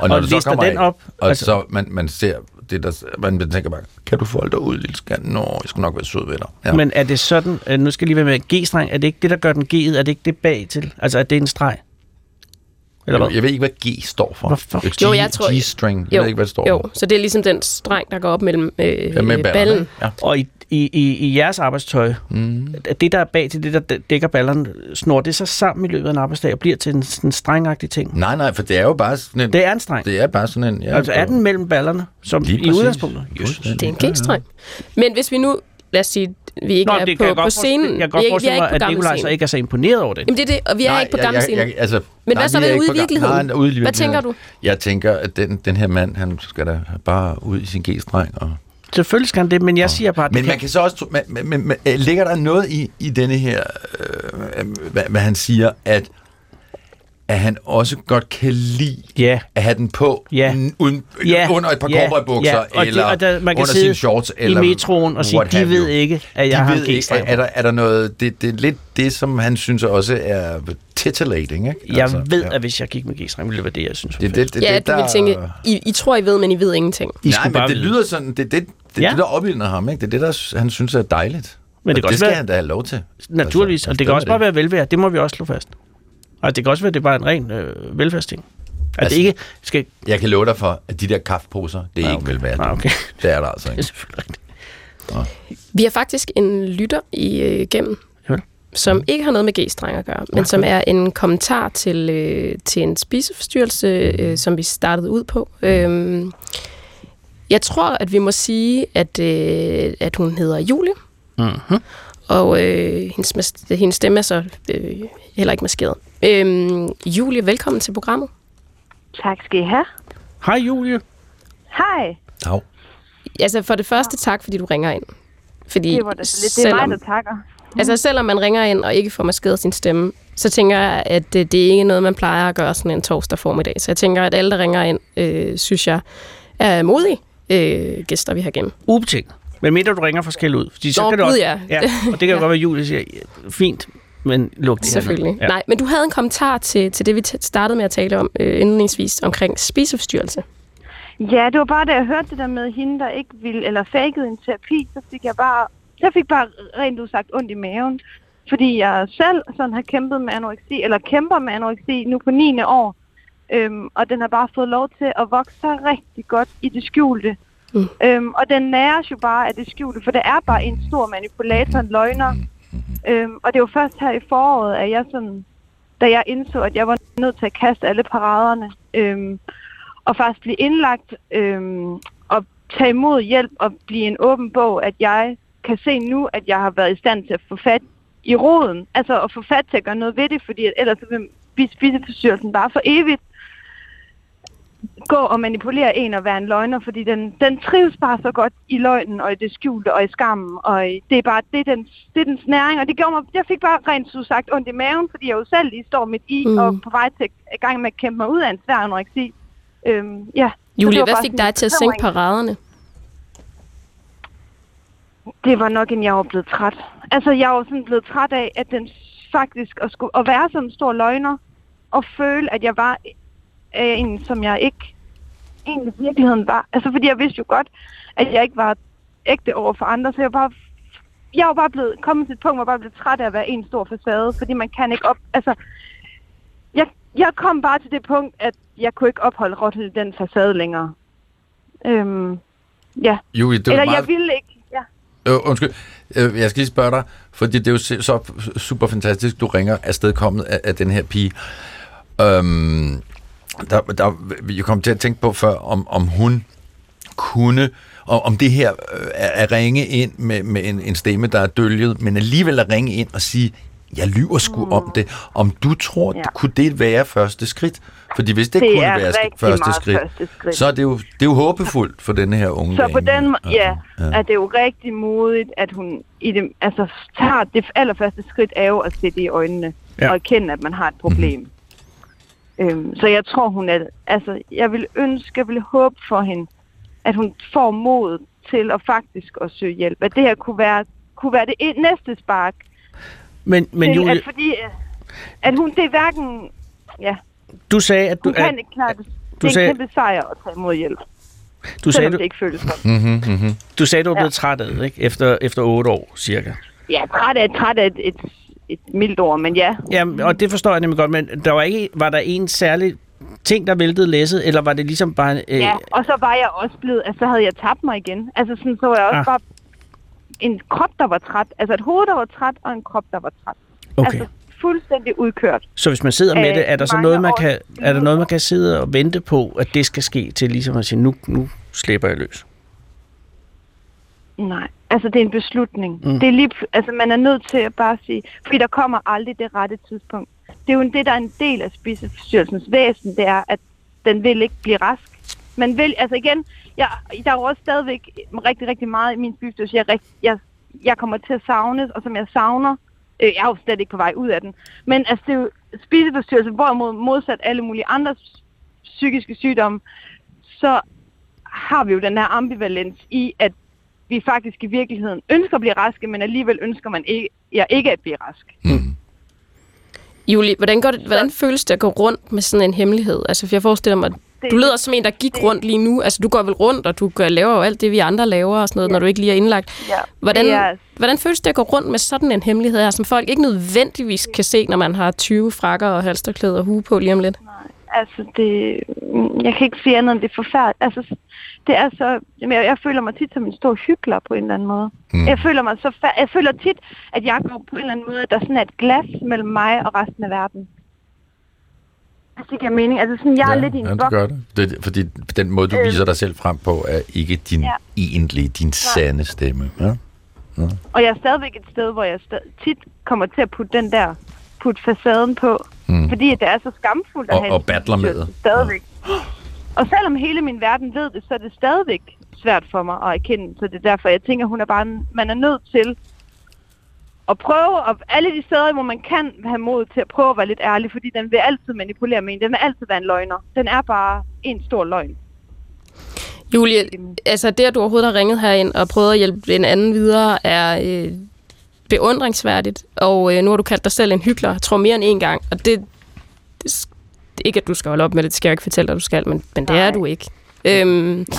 Og når du så kommer den af, op, og altså- så man, man ser det, der, man, tænker bare, kan du folde dig ud, lille skat? Nå, jeg skal nok være sød ved dig. Ja. Men er det sådan, øh, nu skal jeg lige være med, G-streng, er det ikke det, der gør den G'et? Er det ikke det bag til? Altså, er det en streg? Eller jeg, hvad? jeg ved ikke, hvad G står for. Hvorfor? G, Jo, jeg tror- G-string. Jeg jo, ved ikke, hvad det står jo, for. så det er ligesom den streng, der går op mellem øh, Ja, med ballen. Ja. Og i, i, i, i jeres arbejdstøj, mm. det der er bag til det, der dækker ballerne, snor det så sammen i løbet af en arbejdsdag og bliver til en, en strengagtig ting? Nej, nej, for det er jo bare sådan en... Det er en streng. det er bare sådan en... Ja, altså er den mellem ballerne, som i udgangspunktet? Fuldstændig. Det er en G-streng. Men hvis vi nu, lad os sige, vi ikke Nå, er det på, på godt scenen. jeg kan godt forestille mig, at Nikolaj så ikke er så imponeret over det. Jamen det er det, og vi er ikke på gammel jeg, scene. jeg, altså, Men nej, hvad så vi er ved ude i virkeligheden? Nej, ude i Hvad virkeligheden. tænker du? Jeg tænker, at den, den her mand, han skal da bare ud i sin G-streng. Og... Selvfølgelig skal han det, men jeg siger bare, at Men det man kan så også... men, men, men øh, ligger der noget i, i denne her... Øh, hvad, hvad han siger, at at han også godt kan lide Ja. at have den på Ja. n- uden, Ja. under et par Ja. cowboybukser, Ja. Og det- eller og der- man kan under sidde sine shorts, i eller metroen og sige, de ved you. ikke, at jeg de har ved ikke, er, er, der, er der noget... Det, det er lidt det, som han synes også er titillating, ikke? Jeg Altså, ved, ja. at hvis jeg gik med G-streng, ville det være det, jeg synes Det, fedt. det, det, Ja, det, du vil der- tænke, I, I tror, I ved, men I ved ingenting. I Nej, men bare det vide. lyder sådan, det er det, det, Ja. det, der opildner ham, ikke? Det er det, der han synes er dejligt. Men det Og kan det skal være- han da have lov til. Naturligvis, Altså, og det kan også bare være velvære. Det må vi også slå fast. Og det kan også være, at det er bare en ren øh, velfærdsting. At Altså- det ikke skal... Jeg kan love dig for, at de der kaffeposer, det er Ah, ikke okay. velværdigt. Ah, okay. Det er der altså Det er ikke. selvfølgelig rigtigt. Vi har faktisk en lytter igennem, Ja. som ikke har noget med G-streng at gøre, men som er en kommentar til, øh, til en spiseforstyrrelse, øh, som vi startede ud på. Øhm, jeg tror, at vi må sige, at, øh, at hun hedder Julie, Mm-hmm. og øh, hendes, hendes stemme er så øh, heller ikke maskeret. Øhm, Julie, velkommen til programmet. Tak skal I have. Hej Julie. Hej. Dag. Altså for det første, tak fordi du ringer ind. Fordi Det var så lidt. Det er selvom- mig, der takker. Altså selvom man ringer ind og ikke får maskeret sin stemme, så tænker jeg, at det, det er ikke noget, man plejer at gøre sådan en torsdag formiddag. Så jeg tænker, at alle, der ringer ind, øh, synes jeg, er modige øh, gæster, vi har gennem. Ubetinget. Men mindre du ringer forskelligt ud. Fordi så Nå, kan det gud, også, ja. ja. Og det kan jo godt være, at Julie siger, ja, fint, men luk det. Selvfølgelig. Ja. Nej, men du havde en kommentar til, til det, vi t- startede med at tale om øh, indledningsvis omkring spiseforstyrrelse. Ja, det var bare, da jeg hørte det der med hende, der ikke ville, eller fakede en terapi, så fik jeg bare, jeg fik bare rent udsagt ondt i maven. Fordi jeg selv sådan har kæmpet med anoreksi, eller kæmper med anoreksi nu på 9. år. Øhm, og den har bare fået lov til at vokse sig rigtig godt i det skjulte. Mm. Øhm, og den næres jo bare af det skjulte, for det er bare en stor manipulator, en løgner. Mm-hmm. Øhm, og det var først her i foråret, at jeg sådan, da jeg indså, at jeg var nødt til at kaste alle paraderne. Øhm, og faktisk blive indlagt øhm, og tage imod hjælp og blive en åben bog, at jeg kan se nu, at jeg har været i stand til at få fat i roden. Altså at få fat til at gøre noget ved det, fordi ellers så vil spiseforstyrrelsen bare for evigt gå og manipulere en og være en løgner, fordi den, den trives bare så godt i løgnen og i det skjulte og i skammen, og i, det er bare det er, den, det er dens næring, og det gjorde mig, jeg fik bare rent så sagt ondt i maven, fordi jeg jo selv lige står midt i Mm. og på vej til i gang med at kæmpe mig ud af en svær anoreksi. Øhm, ja. Julie, hvad fik dig til at sænke paraderne? Det var nok, en jeg var blevet træt. Altså, jeg var sådan blevet træt af, at den faktisk at, skulle, at være sådan en stor løgner, og føle, at jeg var øh, en, som jeg ikke egentlig i virkeligheden var. Altså, fordi jeg vidste jo godt, at jeg ikke var ægte over for andre, så jeg var bare jeg var bare blevet kommet til et punkt, hvor jeg bare blev træt af at være en stor facade, fordi man kan ikke op... Altså, jeg, jeg kom bare til det punkt, at jeg kunne ikke opholde råttet i den facade længere. Øhm, ja. Julie, det var Eller meget... jeg ville ikke. Ja. Øh, undskyld, øh, jeg skal lige spørge dig, fordi det er jo så super fantastisk, du ringer afstedkommet af, af den her pige. Øhm, der, der, jeg kom til at tænke på før, om, om hun kunne, og om det her øh, er at ringe ind med, med en, en stemme, der er dølget, men alligevel at ringe ind og sige, jeg lyver sgu mm. om det. Om du tror, ja. Kunne det være første skridt? Fordi hvis det, Det kunne være første skridt, første skridt. så er det, jo, det er jo håbefuldt for denne her unge Så på dame. den måde, ja, ja. er det jo rigtig modigt, at hun i det, altså, tager det allerførste skridt er jo at se det i øjnene Ja. og erkende, at man har et problem. Mm-hmm. Øhm, så jeg tror, hun er, altså, jeg vil ønske, jeg vil håbe for hende, at hun får mod til at faktisk at søge hjælp. At det her kunne være, kunne være det en- næste spark Men, men til, Julie, at, fordi, øh, at hun, det er hverken, ja, du sagde, at du, hun kan at, ikke klare det. du Det er sagde- en kæmpe sejr at tage imod hjælp, du sagde, selvom du, det ikke føles sådan. Mm-hmm, mm-hmm. du sagde, du var Ja. blevet træt af det, ikke? Efter, efter otte år, cirka. Ja, træt er, træt et, et, et mildt ord, men ja, Ja, og det forstår jeg nemlig godt, men der var, ikke, var der en særlig ting, der væltede læsset, eller var det ligesom bare... Øh, Ja, og så var jeg også blevet, altså så havde jeg tabt mig igen. Altså sådan så var jeg også Ah. bare en krop, der var træt. Altså et hoved, der var træt, og en krop, der var træt. okay. Altså fuldstændig udkørt. Så hvis man sidder med øh, det, er der så noget, man kan, er der noget, man kan sidde og vente på, at det skal ske til ligesom at sige, nu, nu slipper jeg løs? Nej, altså det er en beslutning. Mm. Det er lige, altså man er nødt til at bare sige, fordi der kommer aldrig det rette tidspunkt. Det er jo det, der er en del af spiseforstyrrelsens væsen, det er, at den vil ikke blive rask. Man vil, altså igen, jeg, der er jo også stadigvæk rigtig, rigtig meget i min spiseforstyrrelse, jeg, jeg, jeg kommer til at savnes, og som jeg savner, øh, jeg er jo slet ikke på vej ud af den, men altså det er jo spiseforstyrrelse, hvorimod modsat alle mulige andre psykiske sygdomme, så har vi jo den her ambivalens i, at vi faktisk i virkeligheden ønsker at blive raske, men alligevel ønsker man ikke, ja, ikke at blive rask. Julie, hvordan, går det, hvordan føles det at gå rundt med sådan en hemmelighed? Altså, for jeg forestiller mig, Det- du lyder som en, der gik det- rundt lige nu. Altså, du går vel rundt, og du gør, laver jo alt det, vi andre laver og sådan noget, ja. når du ikke lige er indlagt. Ja, Hvordan, er- hvordan føles det at gå rundt med sådan en hemmelighed her, som folk ikke nødvendigvis kan se, når man har 20 frakker og halsterklæder og hue på lige om lidt? Altså, det, mm, jeg kan ikke sige andet end det er forfærdeligt. Altså, det er så, jamen, jeg, jeg føler mig tit som en stor hyggelig på en eller anden måde. Mm. Jeg føler mig så jeg føler tit, at jeg går på en eller anden måde, at der sådan er et glas mellem mig og resten af verden. Altså, det giver mening. Altså, sådan, jeg er lidt i en ja, det boks. gør det. det. Fordi den måde, du Øh. viser dig selv frem på, er ikke din ja. Ja. egentlige, din sande stemme. Ja? Og jeg er stadigvæk et sted, hvor jeg tit kommer til at putte den der, putte facaden på. Mm. Fordi det er så skamfuldt at Og- have og battler med det. Stadigvæk. Og selvom hele min verden ved det, så er det stadigvæk svært for mig at erkende. Så det er derfor, jeg tænker, hun er bare, man er nødt til at prøve, og alle de steder, hvor man kan have mod til at prøve at være lidt ærlig, fordi den vil altid manipulere med en. Den vil altid være en løgner. Den er bare en stor løgn. Julie, altså det, at du overhovedet har ringet herind og prøvet at hjælpe en anden videre, er øh, beundringsværdigt. Og øh, nu har du kaldt dig selv en hyggelig, tror mere end en gang. Og det, ikke, at du skal holde op med det, det skal jeg ikke fortælle dig, du skal, men, men det Nej. er du ikke. Øhm, Nej.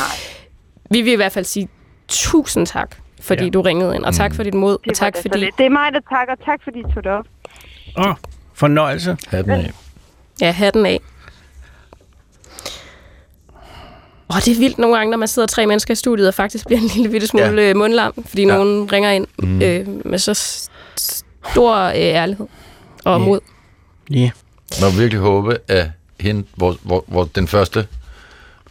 vi vil i hvert fald sige tusind tak, fordi Ja. du ringede ind, og tak for dit mod, Det og tak så fordi... Det er mig, der takker. Tak fordi I tog det op. Åh, fornøjelse. Hatten af. Ja, hatten af. Åh, det er vildt nogle gange, når man sidder tre mennesker i studiet og faktisk bliver en lille bitte smule ja. mundlam, fordi Ja. nogen ringer ind mm. øh, med så stor øh, ærlighed og Ja. mod. Ja. Man må virkelig håbe, at hende, hvor, hvor, hvor den første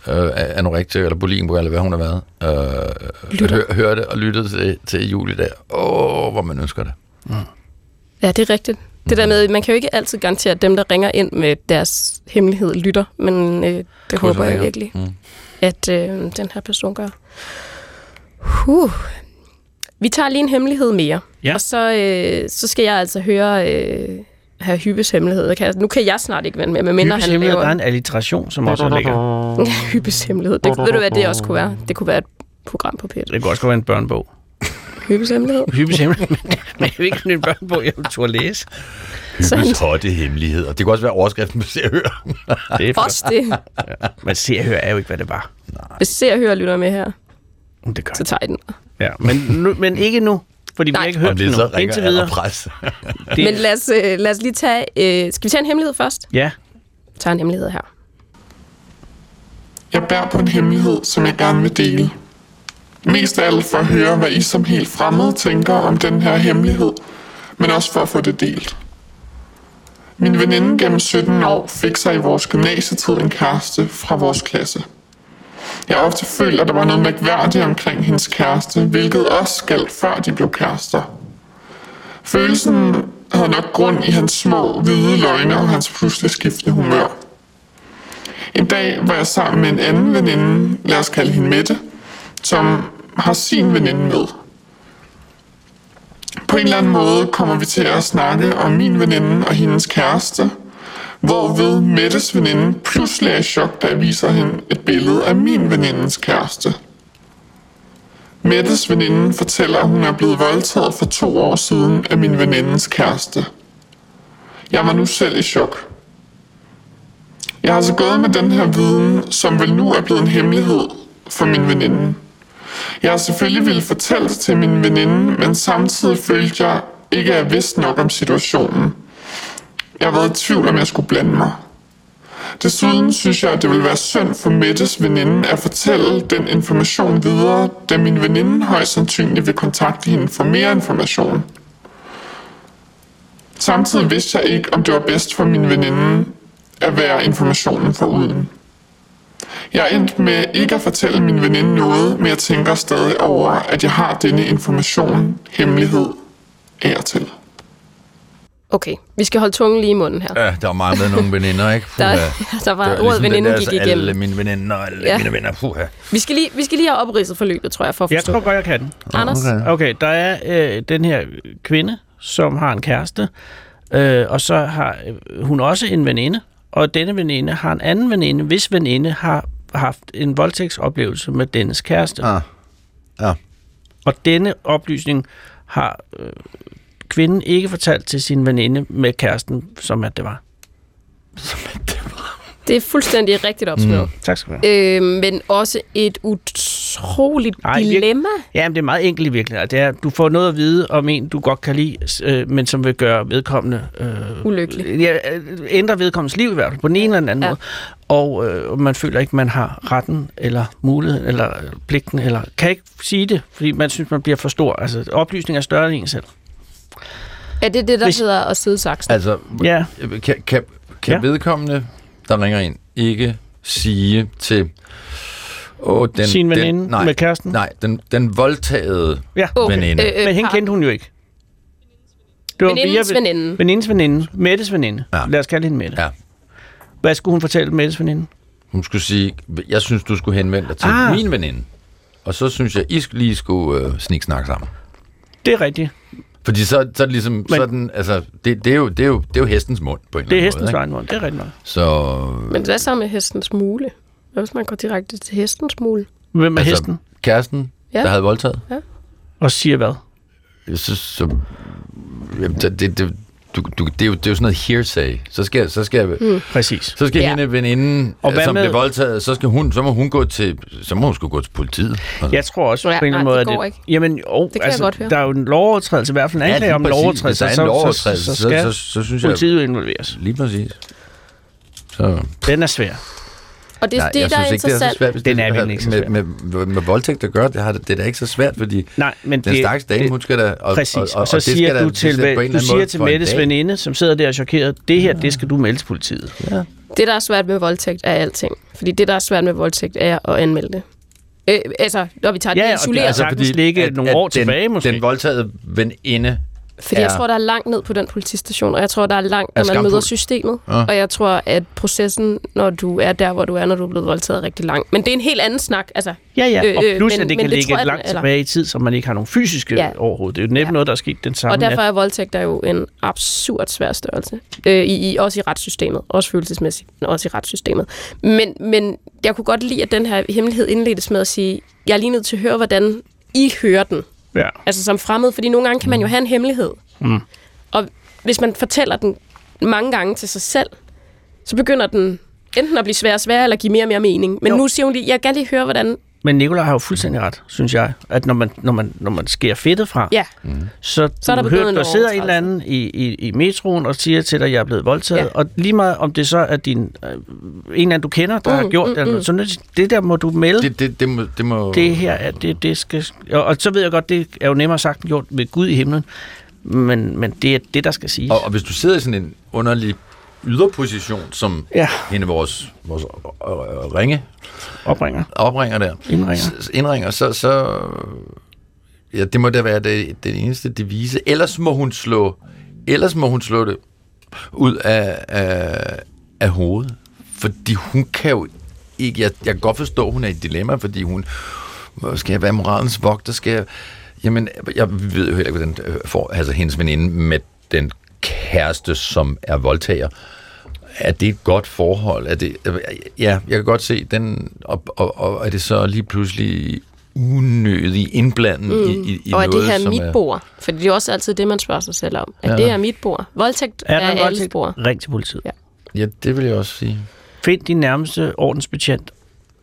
øh, anorektiker eller bulimker, eller hvad hun har været, øh, hør, hørte og lyttede til, til Julie der. Åh, hvor man ønsker det. Ja, det er rigtigt. Det der med, man kan jo ikke altid garantere, at dem, der ringer ind med deres hemmelighed, lytter, men øh, det håber jeg virkelig, Mm. at øh, den her person gør. Huh. Vi tager lige en hemmelighed mere, Ja. og så, øh, så skal jeg altså høre øh, herr Hyppes hemmelighed. Jeg Kan, nu kan jeg snart ikke vende med, medmindre Hyppes han hemmelighed, laver der er en alliteration, som også er lækker. Hyppes hemmelighed. Det, ved du hvad det også kunne være? Det kunne være et program på P1. Det kunne også være en børnebog. Hyppes hemmelighed. Hyppes hemmelighed, men, jeg vil ikke en børnebog, jeg vil turde læse. Hyppes hotte hemmeligheder. Det kunne også være overskriften på Se og Hør. Det er Også det. Men se og hør er jo ikke, hvad det var. Hvis ser og hører lytter med her, Det gør så tager I den. Ja, men, nu, men ikke nu, fordi vi Nej. har ikke hørt det ringer Indtil videre. Pres. Det, Men lad os, øh, lad os lige tage... Øh, skal vi tage en hemmelighed først? ja, Vi tager en hemmelighed her. Jeg bærer på en hemmelighed, som jeg gerne vil dele. Mest af alt for at høre, hvad I som helt fremmede tænker om den her hemmelighed, men også for at få det delt. Min veninde gennem 17 år fik sig i vores gymnasietid en kæreste fra vores klasse. Jeg har ofte følt, at der var noget mærkværdigt omkring hendes kæreste, hvilket også galt før de blev kærester. Følelsen havde nok grund i hans små, hvide løgne og hans pludselig skiftende humør. En dag var jeg sammen med en anden veninde, lad os kalde hende Mette, som har sin veninde med. På en eller anden måde kommer vi til at snakke om min veninde og hendes kæreste, hvorved Mettes veninde pludselig er i chok, da jeg viser hende et billede af min venindes kæreste. Mettes veninde fortæller, at hun er blevet voldtaget for to år siden af min venindens kæreste. Jeg var nu selv i chok. Jeg har så gået med den her viden, som vel nu er blevet en hemmelighed for min veninde. Jeg har selvfølgelig ville fortælle det til min veninde, men samtidig følte jeg ikke, at jeg vidste nok om situationen. Jeg har været i tvivl, om jeg skulle blande mig. Desuden synes jeg, at det vil være synd for Mettes veninde at fortælle den information videre, da min veninde højst sandsynligt vil kontakte hende for mere information. Samtidig vidste jeg ikke, om det var bedst for min veninde at være informationen for uden. Jeg er endt med ikke at fortælle min veninde noget, men jeg tænker stadig over, at jeg har denne information, hemmelighed, af og til. Okay, vi skal holde tungen lige i munden her. Ja, der var meget med nogle veninder, ikke? Der, Puha. der var Det ordet ligesom veninde der, gik igennem. Alle mine veninder og alle Ja. ja. mine venner. Puha. Vi skal, lige, vi skal lige have opridset forløbet, tror jeg, for at Jeg forstå. tror godt, jeg kan den. Anders? Okay. Okay, der er øh, den her kvinde, som har en kæreste, øh, og så har øh, hun også en veninde, og denne veninde har en anden veninde, hvis veninde har haft en voldtægtsoplevelse med dennes kæreste. Ah. Ja. Og denne oplysning har øh, kvinden ikke fortalt til sin veninde med kæresten, som at det var. Det er fuldstændig rigtigt opsummeret. Mm. Tak skal du have. Øh, men også et utroligt Ej, dilemma. Ja, men det er meget enkelt i virkeligheden. Det er, du får noget at vide om en, du godt kan lide, øh, men som vil gøre vedkommende... Øh, Ulykkelig. Ja, øh, ændre vedkommendes liv i hvert fald, på den ene eller den anden Ja. måde. Og øh, man føler ikke, man har retten, eller muligheden, eller pligten, eller kan ikke sige det, fordi man synes, man bliver for stor. Altså, oplysning er større end en selv. Er det det, der Hvis- hedder at sidde saksen? Altså, Ja. kan, kan, kan Ja. vedkommende, der ringer ind, ikke sige til åh, den, Sin veninde den, nej, med kæresten? Nej, den, den voldtagede Ja. Okay, veninde. øh, Men hende kendte hun jo ikke. Det var Venindens via- veninde. Venindens veninde. Mettes veninde. Ja. Lad os kalde hende Mette. Ja. Hvad skulle hun fortælle Mettes veninde? Hun skulle sige, jeg synes, du skulle henvende dig til Ah. min veninde. Og så synes jeg, I lige skulle øh, sniksnakke sammen. Det er rigtigt. Fordi så, så er det ligesom Men- sådan, altså, det, det, er jo, det, er jo, det er jo hestens mund på en Det er eller anden hestens måde. egen mund. Det er nok. ikke? Så, Men hvad så med hestens mule? Hvad hvis man går direkte til hestens mule? Hvem er altså, hesten? kæresten, Ja. ja. der havde voldtaget, Og siger hvad? så, så jamen, det, det, det, du, du, det, er jo, det er jo sådan noget hearsay. Så skal, så skal, mm. Præcis. så skal Ja. ja. hende veninden, Og hvad som med- blev voldtaget, så, skal hun, så må hun gå til, så må hun skulle gå til politiet. Altså. Jeg tror også Ja, på en eller anden måde, det at går ikke. Jamen, oh, kan jeg godt høre. Der er jo en lovovertrædelse, i hvert fald en Ja, anklage lige om lovovertrædelse, Hvis så, der er en så, lovovertrædelse, så, så- skal så- så synes jeg- politiet involveres. Lige præcis. Så, Den er svær. Og det, Nej, det jeg der er synes ikke, det er så interessant. svært, hvis Den det er ikke så med, svær. med, med, med voldtægt at gøre. Det, har, det er da ikke så svært, fordi Nej, men den det, stakkels dame, det, hun skal da... Og, Præcis, og, og, og, så siger du til, en du siger til Mettes veninde, som sidder der chokeret, det her, det skal du melde til politiet. Det, der er svært med voldtægt, er alting. Fordi det, der er svært med voldtægt, er at anmelde det. Øh, altså, når vi tager Ja, det og det er isoleret. altså- sagtens ligge nogle år den, tilbage, måske. Den voldtagede veninde... Fordi jeg er- tror, der er langt ned på den politistation, og jeg tror, der er langt, når man møder systemet. Ja. Og jeg tror, at processen, når du er der, hvor du er, når du er blevet voldtaget, er rigtig lang. Men det er en helt anden snak. Altså, Ja, ja, Øh, og øh, plus, men- at det kan det ligge tror jeg, langt tilbage i tid, så man ikke har nogen fysiske Ja. overhovedet. Det er jo næppe Ja. noget, der er sket den samme og derfor er voldtægt der jo en absurd svær størrelse. Øh, i, i, også i retssystemet. Også følelsesmæssigt, men også i retssystemet. Men, men jeg kunne godt lide, at den her hemmelighed indledtes med at sige, jeg er lige nødt til at høre, hvordan I hører den. Ja. Altså som fremmed, fordi nogle gange kan man jo have en hemmelighed. Mm. Og hvis man fortæller den mange gange til sig selv, så begynder den enten at blive svær og svær, eller give mere og mere mening. Men Jo. nu siger hun lige, jeg kan gerne lige høre, hvordan... Men Nicolaj har jo fuldstændig ret, synes jeg, at når man, når man, når man skærer fedtet fra, Ja, så, Så er der du begået hører, en der sidder en eller anden i, i, i metroen og siger til dig, at jeg er blevet voldtaget, Ja. og lige meget om det så er din, øh, en eller anden, du kender, der mm, har Mm, gjort mm, det, eller mm. så nødt- det der må du melde. Det, Det, det, det, må, det må... det her, er- det, det skal... Og, og så ved jeg godt, det er jo nemmere sagt end gjort ved Gud i himlen, men, men det er det, der skal siges. Og, og hvis du sidder i sådan en underlig yderposition, som Ja. hende vores, vores øh, øh, ringe Opringer. opringer der, Indringer. indringer, så, så ja, det må da være det, det eneste devise. Ellers må hun slå ellers må hun slå det ud af, af, af hovedet. Fordi hun kan jo ikke... Jeg, jeg kan godt forstå, at hun er i et dilemma, fordi hun... Skal jeg være moralens vogter? Skal jeg... Jamen, jeg ved jo heller ikke, hvordan øh, får, altså hendes veninde med den kæreste, som er voldtager. Er det et godt forhold? Er det, ja, jeg kan godt se den, og, og, og er det så lige pludselig unødig indblanden mm. i, i, i og er noget, det her som mit er... bord? For det er jo også altid det, man spørger sig selv om. Er Ja. det her mit bord? Voldtægt er, Er alles bord. Ring til politiet. Ja. Ja, det vil jeg også sige. Find din nærmeste ordensbetjent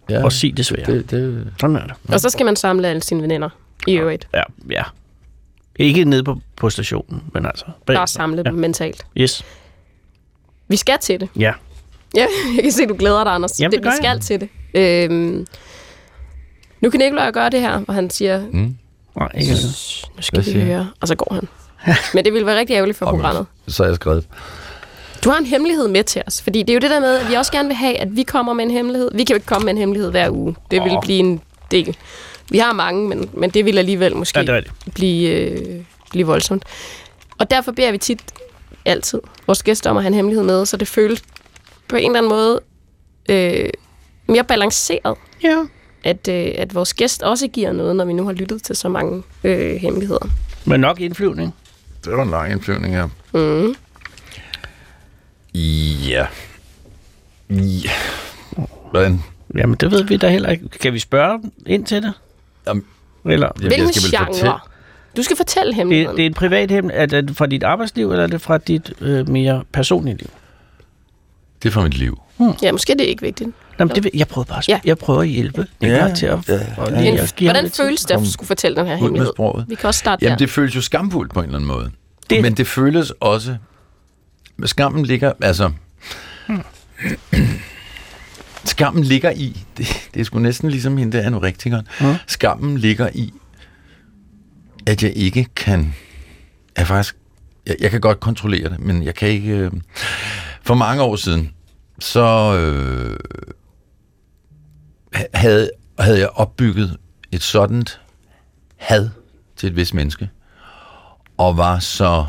Ja, og sig desværre. det, det, Sådan er det. Og så skal man samle alle sine veninder i øvrigt. Ja, ja. Ikke nede på, på stationen, men altså... Bare samle ja. dem mentalt. Yes. Vi skal til det. Ja. Ja, jeg kan se, du glæder dig, Anders. Jamen, det, det vi skal jeg. til det. Øhm, nu kan Nikolaj gøre det her, hvor han siger, mm. Nej, ikke noget. "Shh, nu skal vi høre. Og så går han. Men det ville være rigtig ærgerligt for Og programmet. så er jeg skrevet. Du har en hemmelighed med til os, fordi det er jo det der med, at vi også gerne vil have, at vi kommer med en hemmelighed. Vi kan jo ikke komme med en hemmelighed hver uge. Det vil Åh. blive en del. Vi har mange, men, men det vil alligevel måske Ja, det rigtigt. blive, øh, blive voldsomt. Og derfor beder vi tit altid vores gæster om at have en hemmelighed med, så det føles på en eller anden måde øh, mere balanceret, Ja. at, øh, at vores gæst også giver noget, når vi nu har lyttet til så mange øh, hemmeligheder. Men nok indflyvning. Det var en lang indflyvning her. Mm. Ja. Ja. Hvordan? Jamen, det ved vi da heller ikke. Kan vi spørge ind til det? Jamen, Eller? jeg, Hvilken jeg skal vel genre? fortælle, Du skal fortælle Det, hemmeligheden. det er en privat hemmelighed. Er det fra dit arbejdsliv, eller er det fra dit øh, mere personlige liv? det er fra mit liv. Ja, måske det er ikke vigtigt. Jamen, det, vil- jeg prøver bare Ja. ja. jeg prøver at hjælpe. Jeg Ja, ja, til at, ja, ja, at ham hvordan føles det at skulle fortælle den her hemmelighed? Vi kan også starte Jamen, der. det føles jo skamfuldt på en eller anden måde. Det. Det- Men det føles også... Skammen ligger... Altså... Skammen ligger i... Det, det er sgu næsten ligesom hende der anorektikeren. Ja. Skammen ligger i, at jeg ikke kan... Jeg faktisk... Jeg, jeg kan godt kontrollere det, men jeg kan ikke... Øh, for mange år siden, så øh, havde, havde jeg opbygget et sådan had til et vist menneske, og var så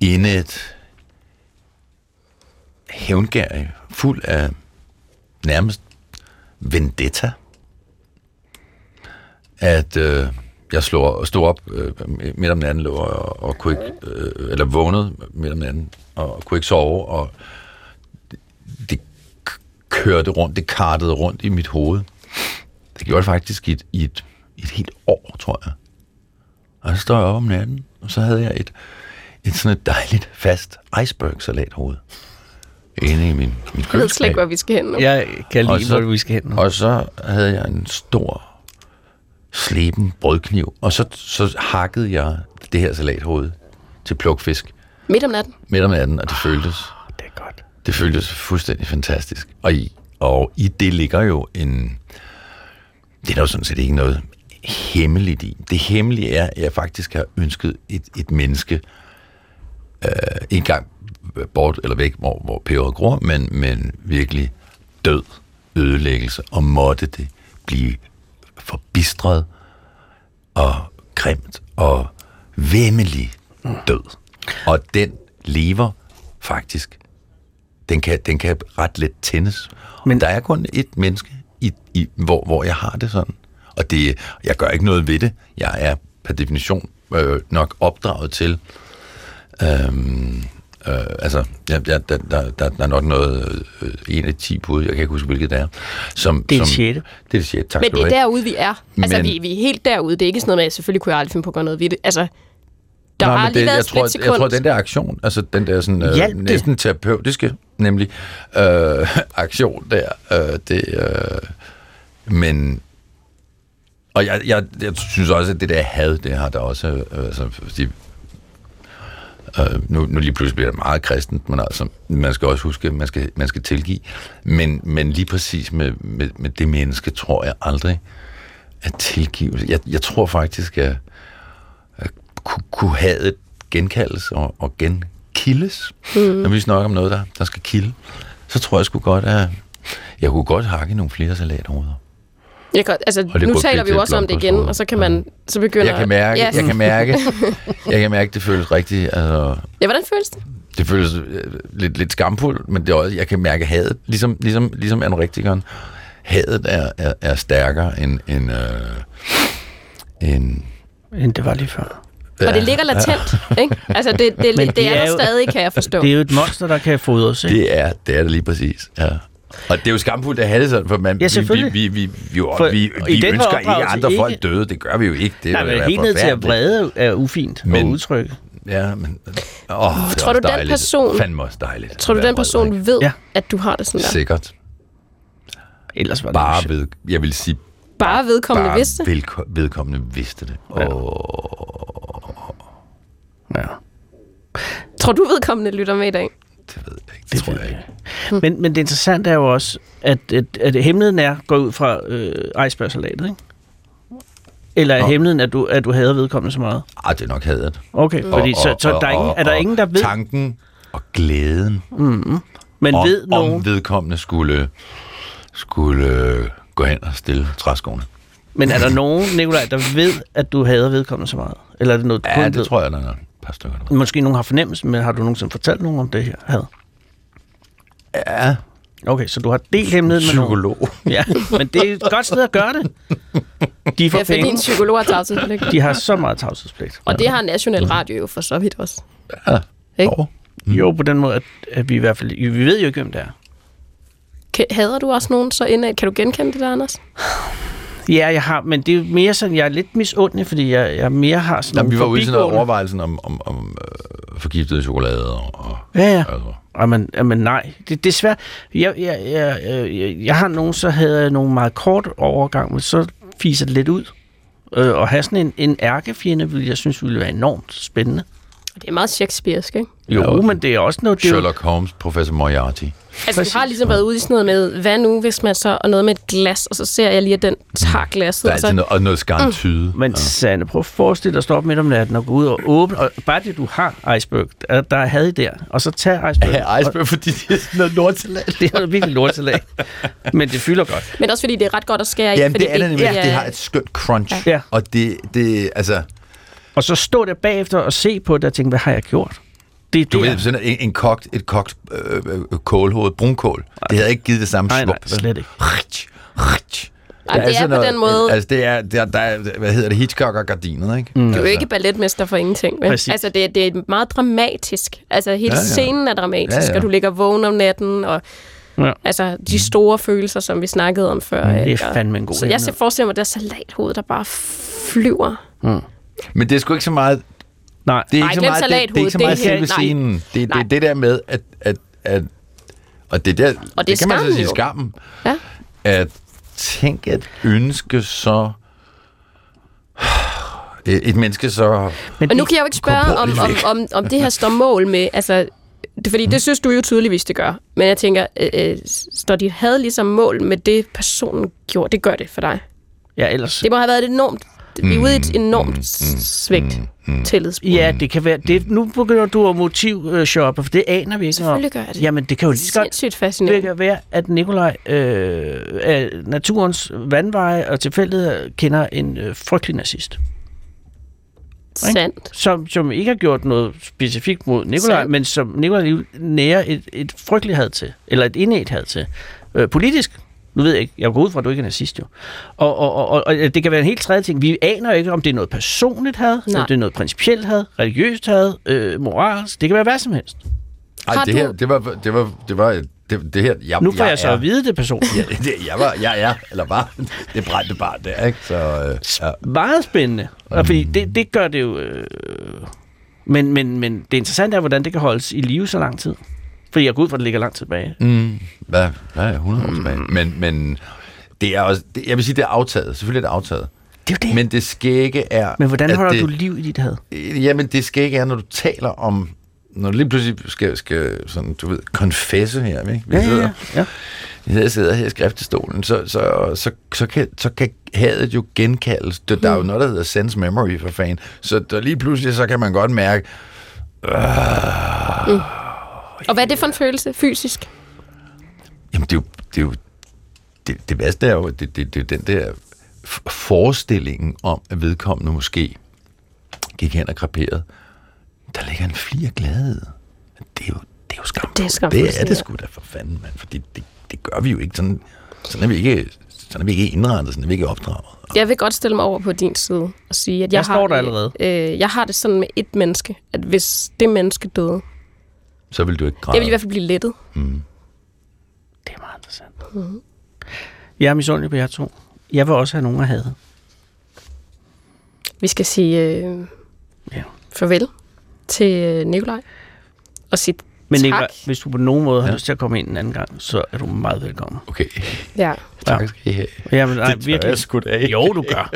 inde et hævngærig, fuld af nærmest vendetta, at øh, jeg slog, stod op øh, midt om natten lå og, og kunne ikke, øh, eller vågnede midt om natten og, og kunne ikke sove, og det, det kørte rundt, det kartede rundt i mit hoved. Det gjorde det faktisk i et, i et, i et helt år, tror jeg. Og så står jeg op om natten, og så havde jeg et, et sådan et dejligt, fast iceberg-salathoved inde i min, min Jeg ved slet køleskab. ikke, hvor vi skal hen nu. Jeg kan Og lide, så- hvor vi skal hen nu. Og så havde jeg en stor sleben brødkniv, og så, så hakkede jeg det her salathoved til plukfisk Midt om natten. midt om natten, og det føltes, Det er godt. det føltes fuldstændig fantastisk. Og i, og i det ligger jo en... Det er der jo sådan set ikke noget hemmeligt i. Det hemmelige er, at jeg faktisk har ønsket et, et menneske øh, en gang bort eller væk, hvor, hvor peberet gror, men, men virkelig død ødelæggelse, og måtte det blive forbistret og grimt og væmmelig død. Og den lever faktisk. Den kan, den kan ret let tændes. Men Men- der er kun et menneske, i, i, hvor, hvor jeg har det sådan. Og det, jeg gør ikke noget ved det. Jeg er per definition øh, nok opdraget til øhm, Øh, altså, ja, ja, der, der, der, der er nok noget, øh, en af ti bud, jeg kan ikke huske, hvilket det er. Som, Det er som, det sjette. Det er det sjette, tak Men det er derude, vi er. Altså, Men- vi, vi er helt derude. Det er ikke sådan noget med, at selvfølgelig kunne jeg aldrig finde på at gøre noget ved det. Altså, der Nej, har men det, været jeg, tror, splitsekund. jeg tror, den der aktion, altså den der sådan, øh, Hjalp det? næsten terapeutiske, nemlig øh, aktion der, øh, det, øh, men, og jeg, jeg, jeg synes også, at det der had, det har der også, øh, altså, fordi, øh, nu, nu lige pludselig bliver det meget kristent, men altså, man skal også huske, at man skal, man skal tilgive, men, men lige præcis med, med, med det menneske, tror jeg aldrig, at tilgivelse, jeg, jeg tror faktisk, at kunne, kunne have et genkaldes og, og genkildes, mm. når vi snakker om noget, der, der skal kilde, så tror jeg sgu godt, at jeg kunne godt hakke nogle flere salathoveder. Jeg kan, altså, Og det nu taler vi jo også om det igen, og så kan man, så begynder... Jeg kan mærke, Ja. jeg kan mærke, jeg kan mærke, det føles rigtigt. Altså, Ja, hvordan føles det? det føles øh, lidt, lidt skamfuldt, men det er også, jeg kan mærke hadet, ligesom, ligesom, ligesom anorektikeren. Hadet er, er, er stærkere end, end, øh, end End det var lige før. Og det ligger latent, ikke? Altså, det, det, det, det er, er der jo- stadig, kan jeg forstå. Det er jo et monster, der kan fodres, ikke? Det er det, er det lige præcis, ja. Og det er jo skamfuldt at have det sådan, for man, Ja, selvfølgelig. vi, vi, vi, vi, jo, For- vi, og i vi ønsker ikke andre ikke- folk døde. Det gør vi jo ikke. Det Nej, men helt ned til at vrede er ufint men, at udtrykke. Ja, men... Åh, er Tror du, den person- Fandme også dejligt. Tror du, den person ikke? ved, Ja. at du har det sådan der? Sikkert. Ellers var det Bare ved... Jeg vil sige, Bare vedkommende bare vidste? velko- vedkommende vidste det. Ja. Åh, Ja. Tror du, vedkommende lytter med i dag? Det ved jeg ikke. Det tror jeg ikke. Men, men det interessante er jo også, at, at, at hemmeligheden er, går ud fra øh, icebergsalatet, ikke? Eller er Nå. hemmeligheden, at du, at du hader vedkommende så meget? Ah, det er nok hadet. Okay, fordi så, så der er, ingen, er der ingen, der ved, Tanken og glæden men om, ved nogen, om vedkommende skulle, skulle øh, gå hen og stille træskoene. men er der nogen, Nikolaj, der ved, at du hader vedkommende så meget? Eller er det noget, du Ja, kun det ved? tror jeg, der er par stykker. Der. ved. Måske nogen har fornemmelse, men har du nogensinde fortalt nogen om det her had? Ja, Okay, så du har delt hemmeligheden med nogen. psykolog. Ja, men det er et godt sted at gøre det. De får Ja, fordi penge. en psykolog har tavshedspligt. De har så meget tavshedspligt. Og det har National Radio jo for så vidt også. Ja. Ikke? Jo. Jo, på den måde, at, at vi i hvert fald... Vi ved jo ikke, hvem det er. Kan- Hader du også nogen så indad? Kan du genkende det der, Anders? Ja, jeg har, men det er jo mere sådan, jeg er lidt misundelig, fordi jeg, jeg mere har sådan Jamen, vi var ude i sådan noget overvejelsen om, om, om øh, forgiftet chokolade. Og, og, Ja, ja. altså. Jamen, jamen nej, det, det er svært. Jeg, jeg, jeg, jeg, jeg har nogen, så havde jeg nogle meget kort overgang, men så fiser det lidt ud. Øh, og have sådan en, en ærkefjende, ville jeg synes ville være enormt spændende. Det er meget shakespearsk, ikke? Jo, Ja, men det er også noget... Det er jo- Sherlock Holmes, professor Moriarty. Altså, vi Præcis. har ligesom været ude i sådan noget med, hvad nu, hvis man så, og noget med et glas, og så ser jeg lige, at den tager glasset, Der er og så noget, og noget skarntyde. Men Sanne, prøv at forestille dig at stå op midt om natten og gå ud og åbne, og bare det, du har iceberg, der, der er had i der, og så tag iceberg. Ja, iceberg, fordi det er sådan noget lortsalat. Det er virkelig lortelag, men det fylder godt. Men også fordi det er ret godt at skære i. Jamen, fordi det er det nemlig. ja, Det har et skønt crunch. Ja. Og det, det, altså, Og så stå der bagefter og se på det og tænke, hvad har jeg gjort? Det er du det. ved, sådan en, en kogt, et kogt øh, øh, kålhoved, brunkål, det havde ikke givet det samme Nej, nej, slet ikke. Rich, rich. Ej, det er på den måde- Altså, det er, det er, der er, hvad hedder det, Hitchcock og gardinet, ikke? Mm. Du er jo ikke balletmester for ingenting. Vel? Præcis. Altså, det, det er meget dramatisk. Altså, hele Ja, ja, ja. ja. scenen er dramatisk, Ja, ja, ja. ja. og du ligger vågen om natten, og Ja. altså, de store følelser, som vi snakkede om før. Mm, det er fandme en god Så jeg ser forestiller mig, at det er salathoved, der bare flyver. Men det er sgu ikke så meget... Nej, Det er ikke så glem meget, det, det er ikke så det meget selve helt- nej. scenen. Det, det Nej. er det der med, at... at, at og det, der, Og det det kan man så sige jo. skammen. Ja. At tænk at ønske så... Et, et menneske så... men Og nu det, kan jeg jo ikke spørge, om, om, om, om det her står mål med, altså, det, fordi det synes du jo tydeligvis, det gør. Men jeg tænker, øh, øh, står dit had ligesom mål med det, personen gjorde? Det gør det for dig. ja, ellers... Det må have været et enormt, vi er ude i et enormt svigt tillidsbrud. Ja, det kan være... Det, nu begynder du at motiv-shoppe, for det aner vi ikke Selvfølgelig gør jeg det. Jamen, det kan jo lige så godt... Sindssygt Det fascinerende. kan være, at Nikolaj øh, af naturens vandveje og tilfældighed kender en øh, frygtelig nazist, Sandt. som, som ikke har gjort noget specifikt mod Nikolaj, men som Nikolaj nærer et, et frygteligt had til, eller et indet had til. Øh, politisk, nu ved jeg ikke, jeg går ud fra, at du ikke er nazist jo. Og, og, og, og, det kan være en helt tredje ting. Vi aner ikke, om det er noget personligt had, Nej. om det er noget principielt had, religiøst had, øh, moralsk. Det kan være hvad som helst. Ej, Har det her, det var... Det var, det var det, det her, jeg, Nu får jeg, jeg så er, at vide det personligt. Ja, det, jeg, var, jeg er, eller var, det brændte bare der, ikke? Så, øh, ja. Meget spændende. Og fordi det, det gør det jo... Øh, men, men, men det interessante er, hvordan det kan holdes i live så lang tid. Fordi jeg går ud fra, at det ligger langt tilbage. Mm, hvad, hvad er 100 år tilbage? Men, men det er også, det, jeg vil sige, det er aftaget. Selvfølgelig er det aftaget. Det er jo det. Men, det skægge er... men hvordan holder det, du liv i dit had? Jamen, det skægge er, når du taler om... Når du lige pludselig skal, skal sådan, du ved, konfesse her, ikke? Vi Ja, sidder, ja. ja. jeg sidder her i skriftestolen, så, så, så, så, kan, så kan hadet jo genkaldes. Det, der er jo noget, der hedder sense memory for fan. Så der lige pludselig, så kan man godt mærke, Og hvad er det for en følelse fysisk? jamen det er jo, det er jo, det, det værste er jo, det, det, det er den der f- forestillingen om, at vedkommende måske gik hen og kraperede. Der ligger en flir glæde. Det er jo, det er jo skamfuldt. Det er skamfuldt, Det er det sgu da for fanden, mand. Fordi det, det gør vi jo ikke. Sådan, sådan, er vi ikke, sådan er vi ikke indrettet, sådan er vi ikke opdraget. Jeg vil godt stille mig over på din side og sige, at jeg Jeg har, står der det- allerede. Øh, jeg har det sådan med et menneske, at hvis det menneske døde, Så vil du ikke græde. jeg vil i hvert fald blive lettet. Det er meget interessant. Jeg er misundelig på jer to. Jeg vil også have nogen at have. Vi skal sige øh, Ja. farvel til øh, Nikolaj. Og sige Men tak. Nicolaj, hvis du på nogen måde har Ja. lyst til at komme ind en anden gang, så er du meget velkommen. Okay, Ja. tak skal I have. Jamen, nej, Det tør virkelig. jeg sgu da ikke. Jo, du gør.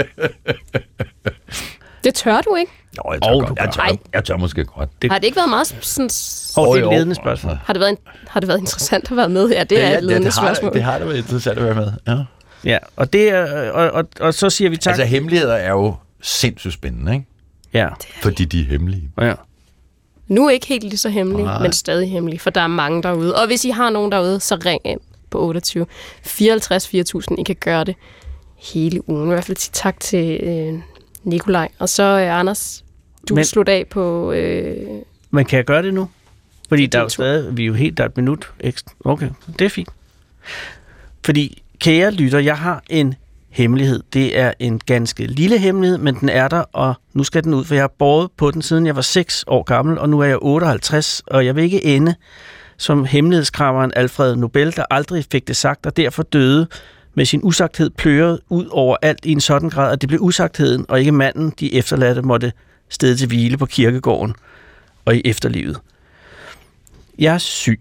Det tør du ikke. Jo, jeg tør, Åh, godt. jeg, tør, Nej. jeg tør måske godt. Det- Har det ikke været meget sådan... Åh, det er et ledende spørgsmål. Har det været, har det været interessant at være med her? Det er ja, et ledende det, har, spørgsmål. det har da været interessant at være med. Ja. Ja, og, det er, og, og, og så siger vi tak. Altså, hemmeligheder er jo sindssygt spændende, ikke? ja. Fordi de er hemmelige. ja. Nu er ikke helt lige så hemmelig, Nej. men stadig hemmelig, for der er mange derude. Og hvis I har nogen derude, så ring ind på 28 54 4000. I kan gøre det hele ugen. I hvert fald sige tak til øh, Nikolaj. Og så, øh, Anders, du Men- slutte af på... Øh, Men kan jeg gøre det nu? Fordi der er jo stadig, vi er jo helt, der er et minut ekstra. Okay, det er fint. Fordi, kære lytter, jeg har en hemmelighed. Det er en ganske lille hemmelighed, men den er der, og nu skal den ud, for jeg har båret på den, siden jeg var 6 år gammel, og nu er jeg 58, og jeg vil ikke ende som hemmelighedskraveren Alfred Nobel, der aldrig fik det sagt, og derfor døde med sin usagthed pløret ud over alt i en sådan grad, at det blev usagtheden, og ikke manden, de efterladte måtte sted til hvile på kirkegården og i efterlivet. Jeg er syg,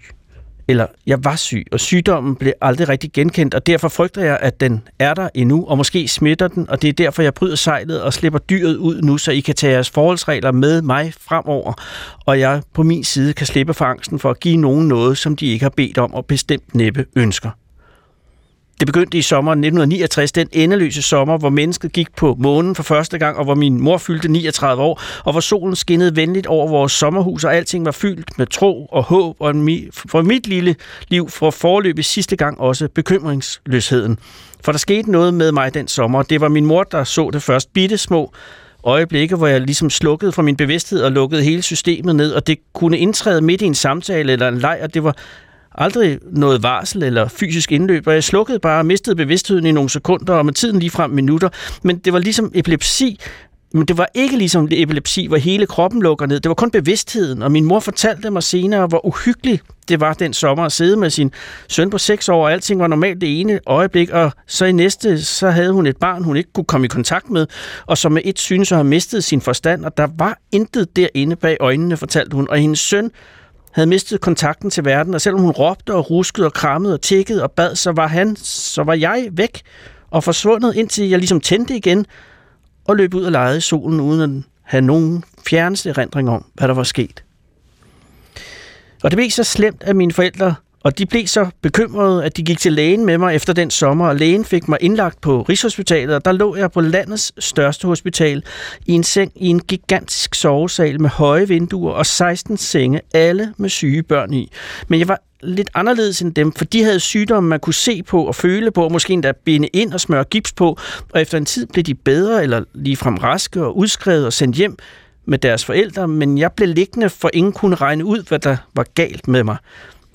eller jeg var syg, og sygdommen blev aldrig rigtig genkendt, og derfor frygter jeg, at den er der endnu, og måske smitter den, og det er derfor, jeg bryder sejlet og slipper dyret ud nu, så I kan tage jeres forholdsregler med mig fremover, og jeg på min side kan slippe for angsten for at give nogen noget, som de ikke har bedt om, og bestemt næppe ønsker. Det begyndte i sommeren 1969, den endeløse sommer, hvor mennesket gik på månen for første gang, og hvor min mor fyldte 39 år, og hvor solen skinnede venligt over vores sommerhus, og alting var fyldt med tro og håb, og for mit lille liv for forløbet sidste gang også bekymringsløsheden. For der skete noget med mig den sommer, det var min mor, der så det først bitte små øjeblikke, hvor jeg ligesom slukkede fra min bevidsthed og lukkede hele systemet ned, og det kunne indtræde midt i en samtale eller en leg, og det var aldrig noget varsel eller fysisk indløb, og jeg slukkede bare og mistede bevidstheden i nogle sekunder, og med tiden lige frem minutter. Men det var ligesom epilepsi, men det var ikke ligesom epilepsi, hvor hele kroppen lukker ned. Det var kun bevidstheden, og min mor fortalte mig senere, hvor uhyggeligt det var den sommer at sidde med sin søn på 6 år, og alting var normalt det ene øjeblik, og så i næste, så havde hun et barn, hun ikke kunne komme i kontakt med, og som med et synes at have mistet sin forstand, og der var intet derinde bag øjnene, fortalte hun, og hendes søn havde mistet kontakten til verden, og selvom hun råbte og ruskede og krammede og tækkede og bad, så var han, så var jeg væk og forsvundet, indtil jeg ligesom tændte igen og løb ud og legede i solen, uden at have nogen fjerneste erindring om, hvad der var sket. Og det blev så slemt, at mine forældre, og de blev så bekymrede, at de gik til lægen med mig efter den sommer, og lægen fik mig indlagt på Rigshospitalet, og der lå jeg på landets største hospital i en seng i en gigantisk sovesal med høje vinduer og 16 senge, alle med syge børn i. Men jeg var lidt anderledes end dem, for de havde sygdomme, man kunne se på og føle på, og måske endda binde ind og smøre gips på, og efter en tid blev de bedre eller ligefrem raske og udskrevet og sendt hjem med deres forældre, men jeg blev liggende, for ingen kunne regne ud, hvad der var galt med mig.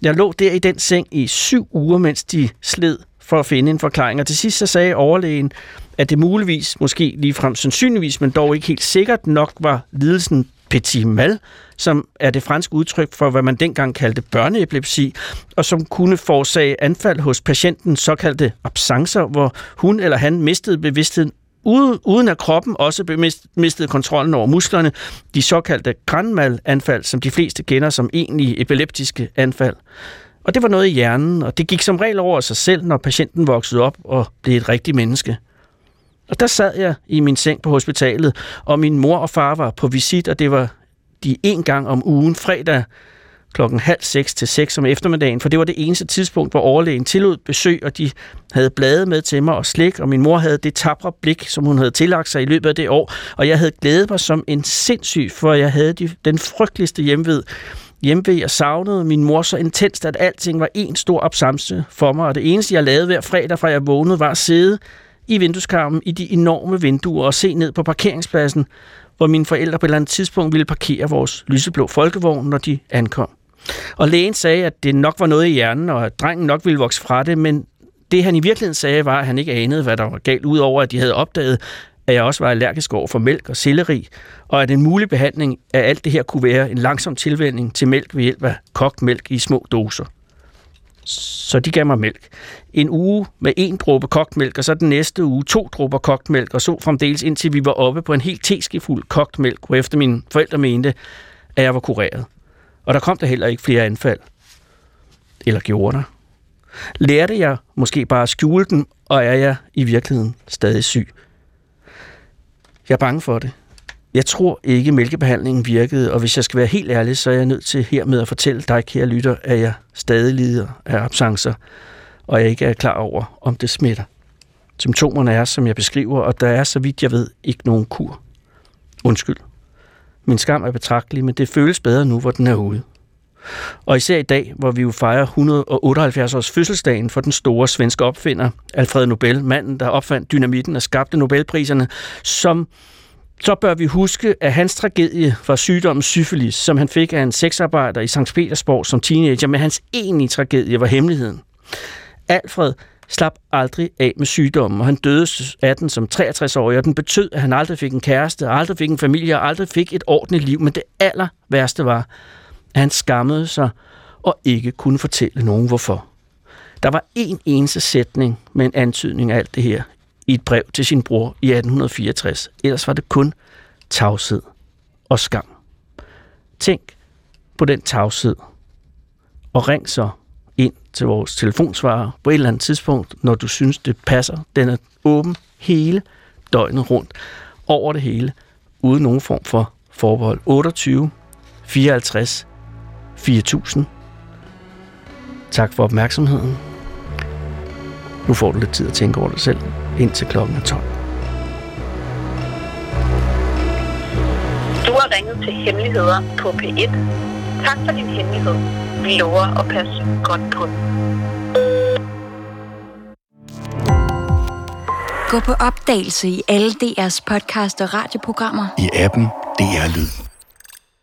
Jeg lå der i den seng i syv uger, mens de sled for at finde en forklaring, og til sidst så sagde overlægen, at det muligvis, måske ligefrem sandsynligvis, men dog ikke helt sikkert nok var lidelsen petit mal, som er det franske udtryk for, hvad man dengang kaldte børneepilepsi, og som kunne forårsage anfald hos patienten, såkaldte absencer, hvor hun eller han mistede bevidstheden uden, uden at kroppen også mistede kontrollen over musklerne, de såkaldte granmal-anfald, som de fleste kender som egentlige epileptiske anfald. Og det var noget i hjernen, og det gik som regel over af sig selv, når patienten voksede op og blev et rigtigt menneske. Og der sad jeg i min seng på hospitalet, og min mor og far var på visit, og det var de en gang om ugen, fredag klokken halv seks til seks om eftermiddagen, for det var det eneste tidspunkt, hvor overlægen tillod besøg, og de havde blade med til mig og slik, og min mor havde det tabre blik, som hun havde tillagt sig i løbet af det år, og jeg havde glædet mig som en sindssyg, for jeg havde de, den frygteligste hjemved Hjemved, og savnede min mor så intenst, at alting var en stor opsamse for mig, og det eneste, jeg lavede hver fredag, fra jeg vågnede, var at sidde i vindueskarmen i de enorme vinduer og se ned på parkeringspladsen, hvor mine forældre på et eller andet tidspunkt ville parkere vores lyseblå folkevogn, når de ankom. Og lægen sagde, at det nok var noget i hjernen, og at drengen nok ville vokse fra det, men det han i virkeligheden sagde, var, at han ikke anede, hvad der var galt, udover at de havde opdaget, at jeg også var allergisk over for mælk og selleri, og at en mulig behandling af alt det her kunne være en langsom tilvænding til mælk ved hjælp af kogt mælk i små doser. Så de gav mig mælk. En uge med en dråbe kogt mælk, og så den næste uge to dråber kogt mælk, og så fremdeles indtil vi var oppe på en helt teskefuld kogt mælk, hvor efter mine forældre mente, at jeg var kureret. Og der kom der heller ikke flere anfald. Eller gjorde der? Lærte jeg måske bare at skjule den, og er jeg i virkeligheden stadig syg? Jeg er bange for det. Jeg tror ikke, mælkebehandlingen virkede, og hvis jeg skal være helt ærlig, så er jeg nødt til hermed at fortælle dig, kære lytter, at jeg stadig lider af absencer, og jeg ikke er klar over, om det smitter. Symptomerne er, som jeg beskriver, og der er, så vidt jeg ved, ikke nogen kur. Undskyld. Min skam er betragtelig, men det føles bedre nu, hvor den er ude. Og især i dag, hvor vi jo fejrer 178 års fødselsdagen for den store svenske opfinder, Alfred Nobel, manden, der opfandt dynamitten og skabte Nobelpriserne, som så bør vi huske, at hans tragedie var sygdommen syfilis, som han fik af en sexarbejder i St. Petersborg som teenager, men hans egentlige tragedie var hemmeligheden. Alfred slap aldrig af med sygdommen, og han døde af den som 63-årig, og den betød, at han aldrig fik en kæreste, aldrig fik en familie, og aldrig fik et ordentligt liv. Men det aller værste var, at han skammede sig og ikke kunne fortælle nogen hvorfor. Der var en eneste sætning med en antydning af alt det her i et brev til sin bror i 1864. Ellers var det kun tavshed og skam. Tænk på den tavshed, og ring så til vores telefonsvarer på et eller andet tidspunkt, når du synes, det passer. Den er åben hele døgnet rundt, over det hele, uden nogen form for forbehold. 28 54 4000. Tak for opmærksomheden. Nu får du lidt tid at tænke over det selv, indtil klokken er 12. Du har ringet til Hemmeligheder på P1. Tak for din hemmelighed. Vi lover at passe godt på den. Gå på opdagelse i alle DR's podcast og radioprogrammer. I appen DR Lyd.